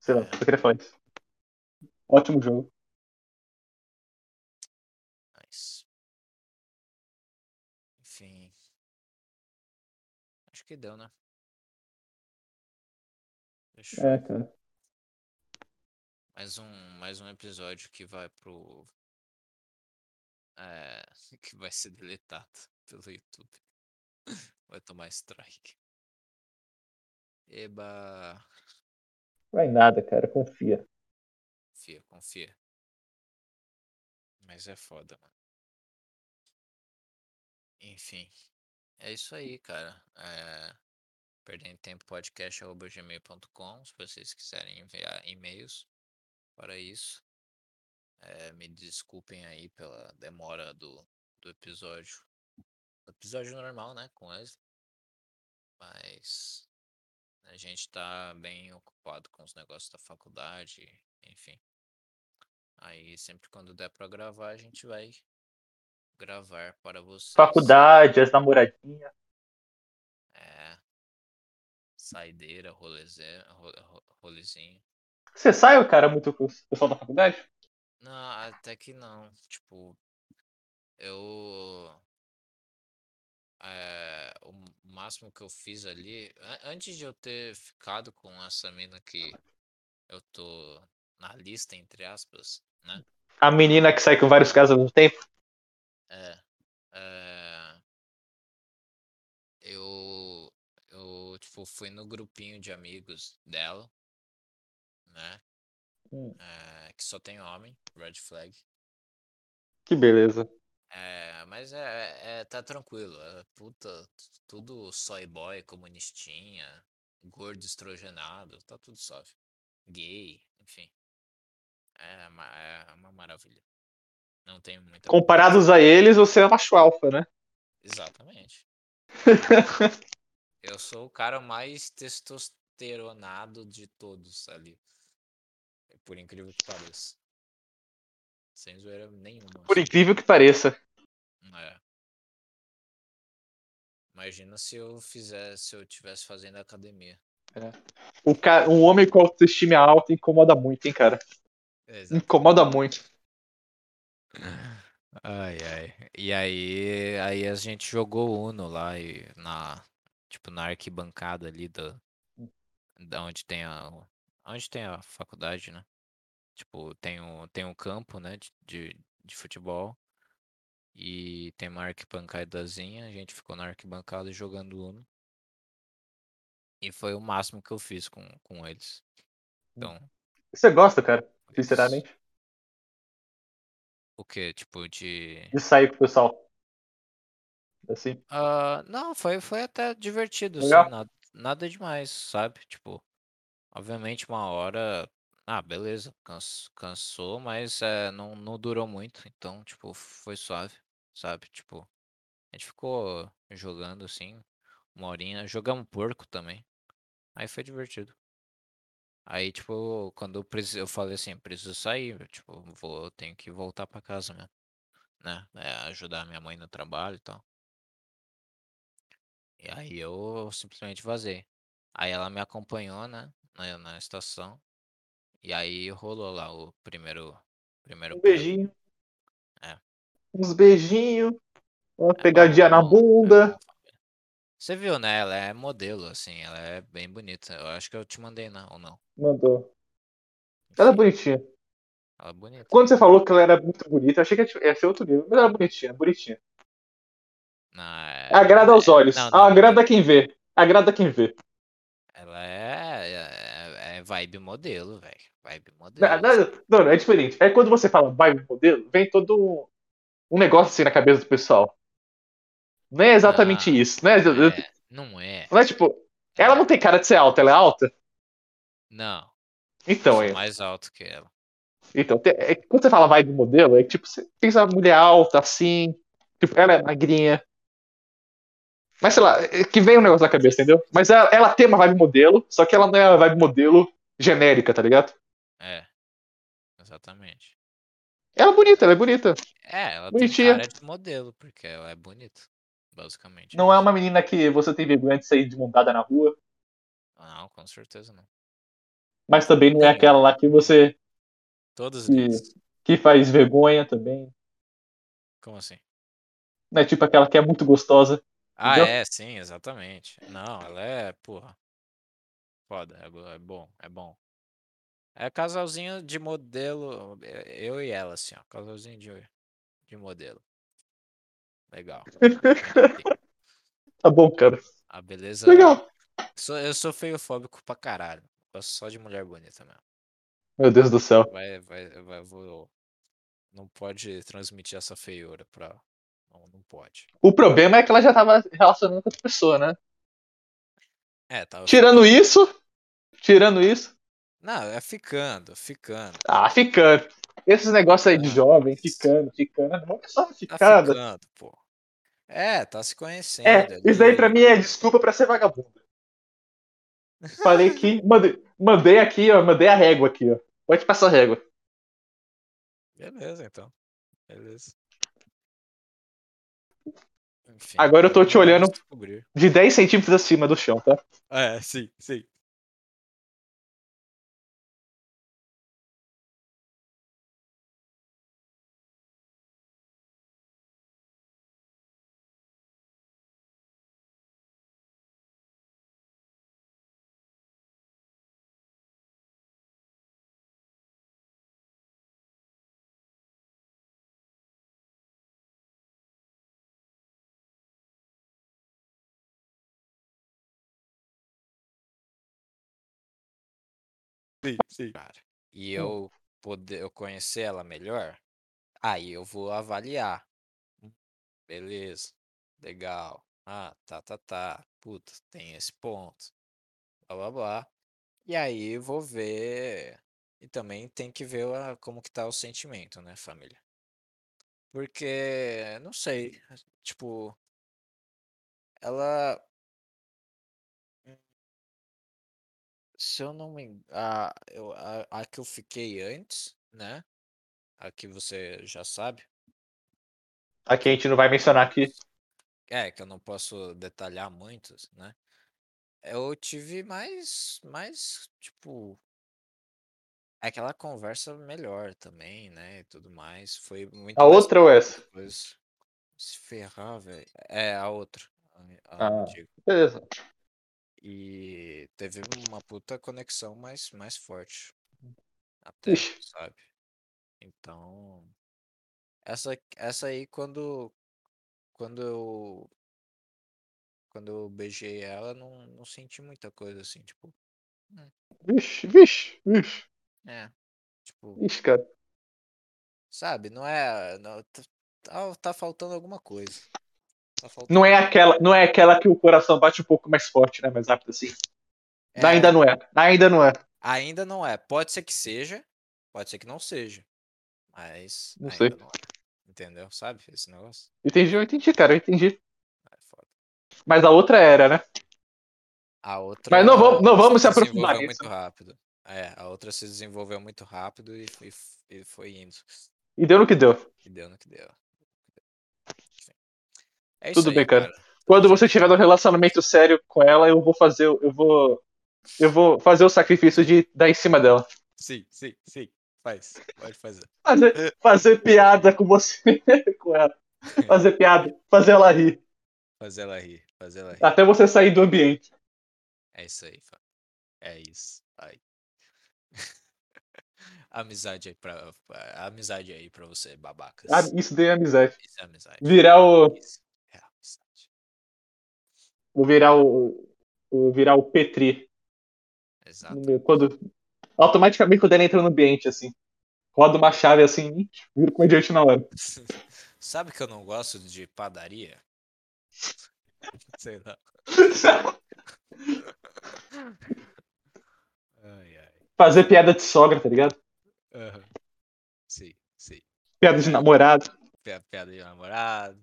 Sei lá, eu queria falar isso. Ótimo jogo. Que deu, né? Fechou. É, cara. Mais um, mais um episódio que vai pro. É, que vai ser deletado pelo YouTube. Vai tomar strike. Eba. Vai nada, cara. Confia. Confia, confia. Mas é foda, mano. Enfim. É isso aí, cara. É... Perdendo tempo podcast.gmail.com se vocês quiserem enviar e-mails para isso. É, me desculpem aí pela demora do, do episódio. Episódio normal, né? Com Wesley. Mas a gente tá bem ocupado com os negócios da faculdade, enfim. Aí sempre quando der pra gravar, a gente vai gravar para vocês. Faculdade, as namoradinhas. É. Saideira, rolezinho. Você sai, cara, muito com o pessoal da faculdade? Não, até que não. Tipo, eu. É, o máximo que eu fiz ali. an- Antes de eu ter ficado com essa mina que eu tô na lista, entre aspas, né? A menina que sai com vários caras ao mesmo tempo? É. é, eu. Eu, tipo, fui no grupinho de amigos dela, né? Hum. é, que só tem homem, red flag. Que beleza. É, mas é, é- tá tranquilo. É puta, tudo soy boy, comunistinha, gordo estrogenado, tá tudo suave. Gay, enfim. É, é uma maravilha. Não tem muita. Comparados a eles, você é macho alfa, né? Exatamente. Eu sou o cara mais testosteronado de todos ali. Por incrível que pareça. Sem zoeira nenhuma. Por assim. incrível que pareça. É. Imagina se eu fizesse, se eu tivesse fazendo academia. O ca... Um homem com autoestima alta incomoda muito, hein, cara? Incomoda muito. Ai, ai. E aí, aí a gente jogou Uno lá e na, tipo, na arquibancada ali da, da onde tem a, onde tem a faculdade, né? Tipo, tem um, tem um campo, né, de, de, de futebol e tem uma arquibancadazinha, a gente ficou na arquibancada jogando Uno. E foi o máximo que eu fiz com, com eles. Então, Você gosta, cara? Sinceramente. O que? Tipo, de. De sair com o pessoal. Assim. Ah, não, foi, foi até divertido, assim, nada, nada demais, sabe? Tipo, obviamente uma hora Ah, beleza. Cans- cansou, mas é, não, não durou muito. Então, tipo, foi suave, sabe? Tipo, a gente ficou jogando assim, uma horinha. Jogamos porco também. Aí foi divertido. Aí, tipo, quando eu, preci- eu falei assim, preciso sair, tipo, vou, eu tenho que voltar pra casa mesmo, né? É, ajudar minha mãe no trabalho e tal. E aí eu simplesmente vazei. Aí ela me acompanhou, né? Na, na estação. E aí rolou lá o primeiro, primeiro Um beijinho. É. Uns beijinhos. Uma É pegadinha na é é bunda. Você viu, né? Ela é modelo, assim, ela é bem bonita. Eu acho que eu te mandei, não, ou não. Mandou. Ela é bonitinha. ela é bonita. Quando você falou que ela era muito bonita, eu achei que ia ser outro nível. Mas ela é bonitinha, bonitinha. Não, é, Agrada aos é- olhos. não, não, Agrada quem vê. Agrada quem vê. ela é, é, é vibe modelo, velho. Vibe modelo. não, não, é diferente. É quando você fala vai modelo, vem todo um, um negócio assim na cabeça do pessoal. Não é exatamente Ah, isso. Não é, Não é, não é. não é tipo. Ela não tem cara de ser alta, ela é alta? Não, Então, é. mais alto que ela. Então, é, quando você fala vai do modelo, é tipo, você pensa uma mulher alta, assim. Tipo, ela é magrinha. Mas sei lá, é que vem um negócio na cabeça, entendeu? Mas ela, ela tem uma vibe modelo, só que ela não é uma vibe modelo genérica, tá ligado? É, exatamente. Ela é bonita, ela é bonita. É, ela Bonitinha. tem cara de modelo, porque ela é bonita. Basicamente. Não é uma menina que você tem vergonha de sair de montada na rua, Não, com certeza não. mas também não é Nenhum. aquela lá que você Todas que, que faz vergonha também. Como assim? Não é tipo aquela que é muito gostosa. Ah, Entendeu? é, sim, exatamente. Não, ela é, porra. Foda, é, é bom, é bom. É casalzinho de modelo, é, eu e ela, assim, ó. Casalzinho de, de modelo. Legal. Tá bom, cara. A beleza. Legal. Sou, eu sou feiofóbico pra caralho. Gosto só de mulher bonita mesmo. Meu Deus do céu. Vai, vai, vai, vou. Não pode transmitir essa feiura pra. Não, não pode. O problema é que ela já tava relacionando com outra pessoa, né? É, tava Tirando isso, tirando isso, Não, é ficando, ficando. ah, ficando. Esses negócios aí de jovem, ficando, ficando, não é só Tá ficada. ficando, pô. É, tá se conhecendo. É, isso daí ali. pra mim é desculpa pra ser vagabundo. Falei que, mandei, mandei aqui, ó, mandei a régua aqui, ó. Pode passar a régua. Beleza, então. Beleza. Enfim, Agora eu tô te olhando. De 10 centímetros acima do chão, tá? É, sim, sim. Sim, sim. Cara, e eu poder eu conhecer ela melhor, aí eu vou avaliar. Hum, Beleza, legal. Ah, tá, tá, tá. Puta, tem esse ponto. Blá, blá, blá. E aí eu vou ver. E também tem que ver a- como que tá o sentimento, né, família? Porque, não sei, tipo, ela. Se eu não me a, eu, a, a que eu fiquei antes, né? A que você já sabe. Aqui a gente não vai mencionar aqui. É, que eu não posso detalhar muito, né? Eu tive mais, mais, tipo, aquela conversa melhor também, né? E tudo mais. Foi muito A outra ou essa? depois se ferrar, velho. É, a outra. A, a Ah. antiga. Beleza. E teve uma puta conexão mais, mais forte. Até, Ixi. sabe? Então. Essa, essa aí, quando. Quando eu. Quando eu beijei ela, não, não senti muita coisa assim, tipo. Vixe, vixe, vixe. É. Tipo, Vixe, cara. sabe? Não é. Não, tá, tá faltando alguma coisa. Tá. Não é aquela, não é aquela que o coração bate um pouco mais forte, né? Mais rápido assim. É, Ainda não é. Ainda não é. Ainda não é. Pode ser que seja, pode ser que não seja. Mas Não ainda sei. não é. Entendeu? Sabe esse negócio? Entendi, eu entendi, cara, eu entendi. É foda. Mas a outra era, né? A outra Mas não vamos- não vamos se aprofundar desenvolveu nisso. muito rápido. É, a outra se desenvolveu muito rápido e, e, e foi indo. E deu no que deu. E deu no que deu. É Tudo aí, bem, cara. Tamo Quando você tiver num relacionamento sério com ela, eu vou fazer. Eu vou. Eu vou fazer o sacrifício de dar em cima dela. Sim, sim, sim. Faz. Pode fazer. Fazer, fazer piada com você, com ela. Fazer piada, fazer ela rir. Fazer ela rir. Fazer ela rir. Até você sair do ambiente. É isso aí, Fábio. É isso. Ai. amizade aí pra. Amizade aí pra você, babacas. Ah, isso daí é amizade. Isso é amizade. Virar o. Isso. Vou virar o. o virar o Petri. Exato. Quando. Automaticamente quando ele entra no ambiente, assim. Roda uma chave assim, vira comediante na hora. Sabe que eu não gosto de padaria? Sei lá. Ai, ai. Fazer piada de sogra, tá ligado? Aham. Sim, sim. Piada de namorado. Pi- Piada de namorado.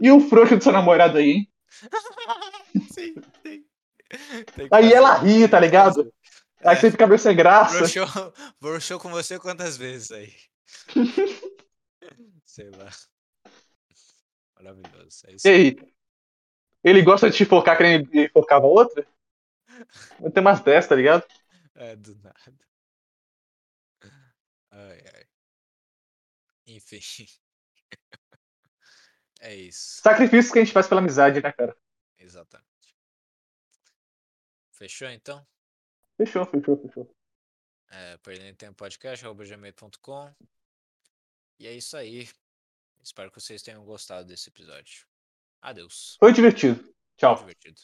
E o frouxo do seu namorado aí, hein? Sim, sim. Aí ela ri, tá ligado? Aí você fica meio sem graça. Broxou, broxou com você quantas vezes aí? Sei lá. Maravilhoso. É isso E aí. Ele gosta de te focar que ele focava outra? Tem umas dessas, tá ligado? É, do nada. Ai, ai. Enfim. É isso. Sacrifícios que a gente faz pela amizade, né, cara? Exatamente. Fechou então? Fechou, fechou, fechou. É, perdendo tempo podcast, gmail.com. E é isso aí. Espero que vocês tenham gostado desse episódio. Adeus. Foi divertido. Foi Tchau. divertido.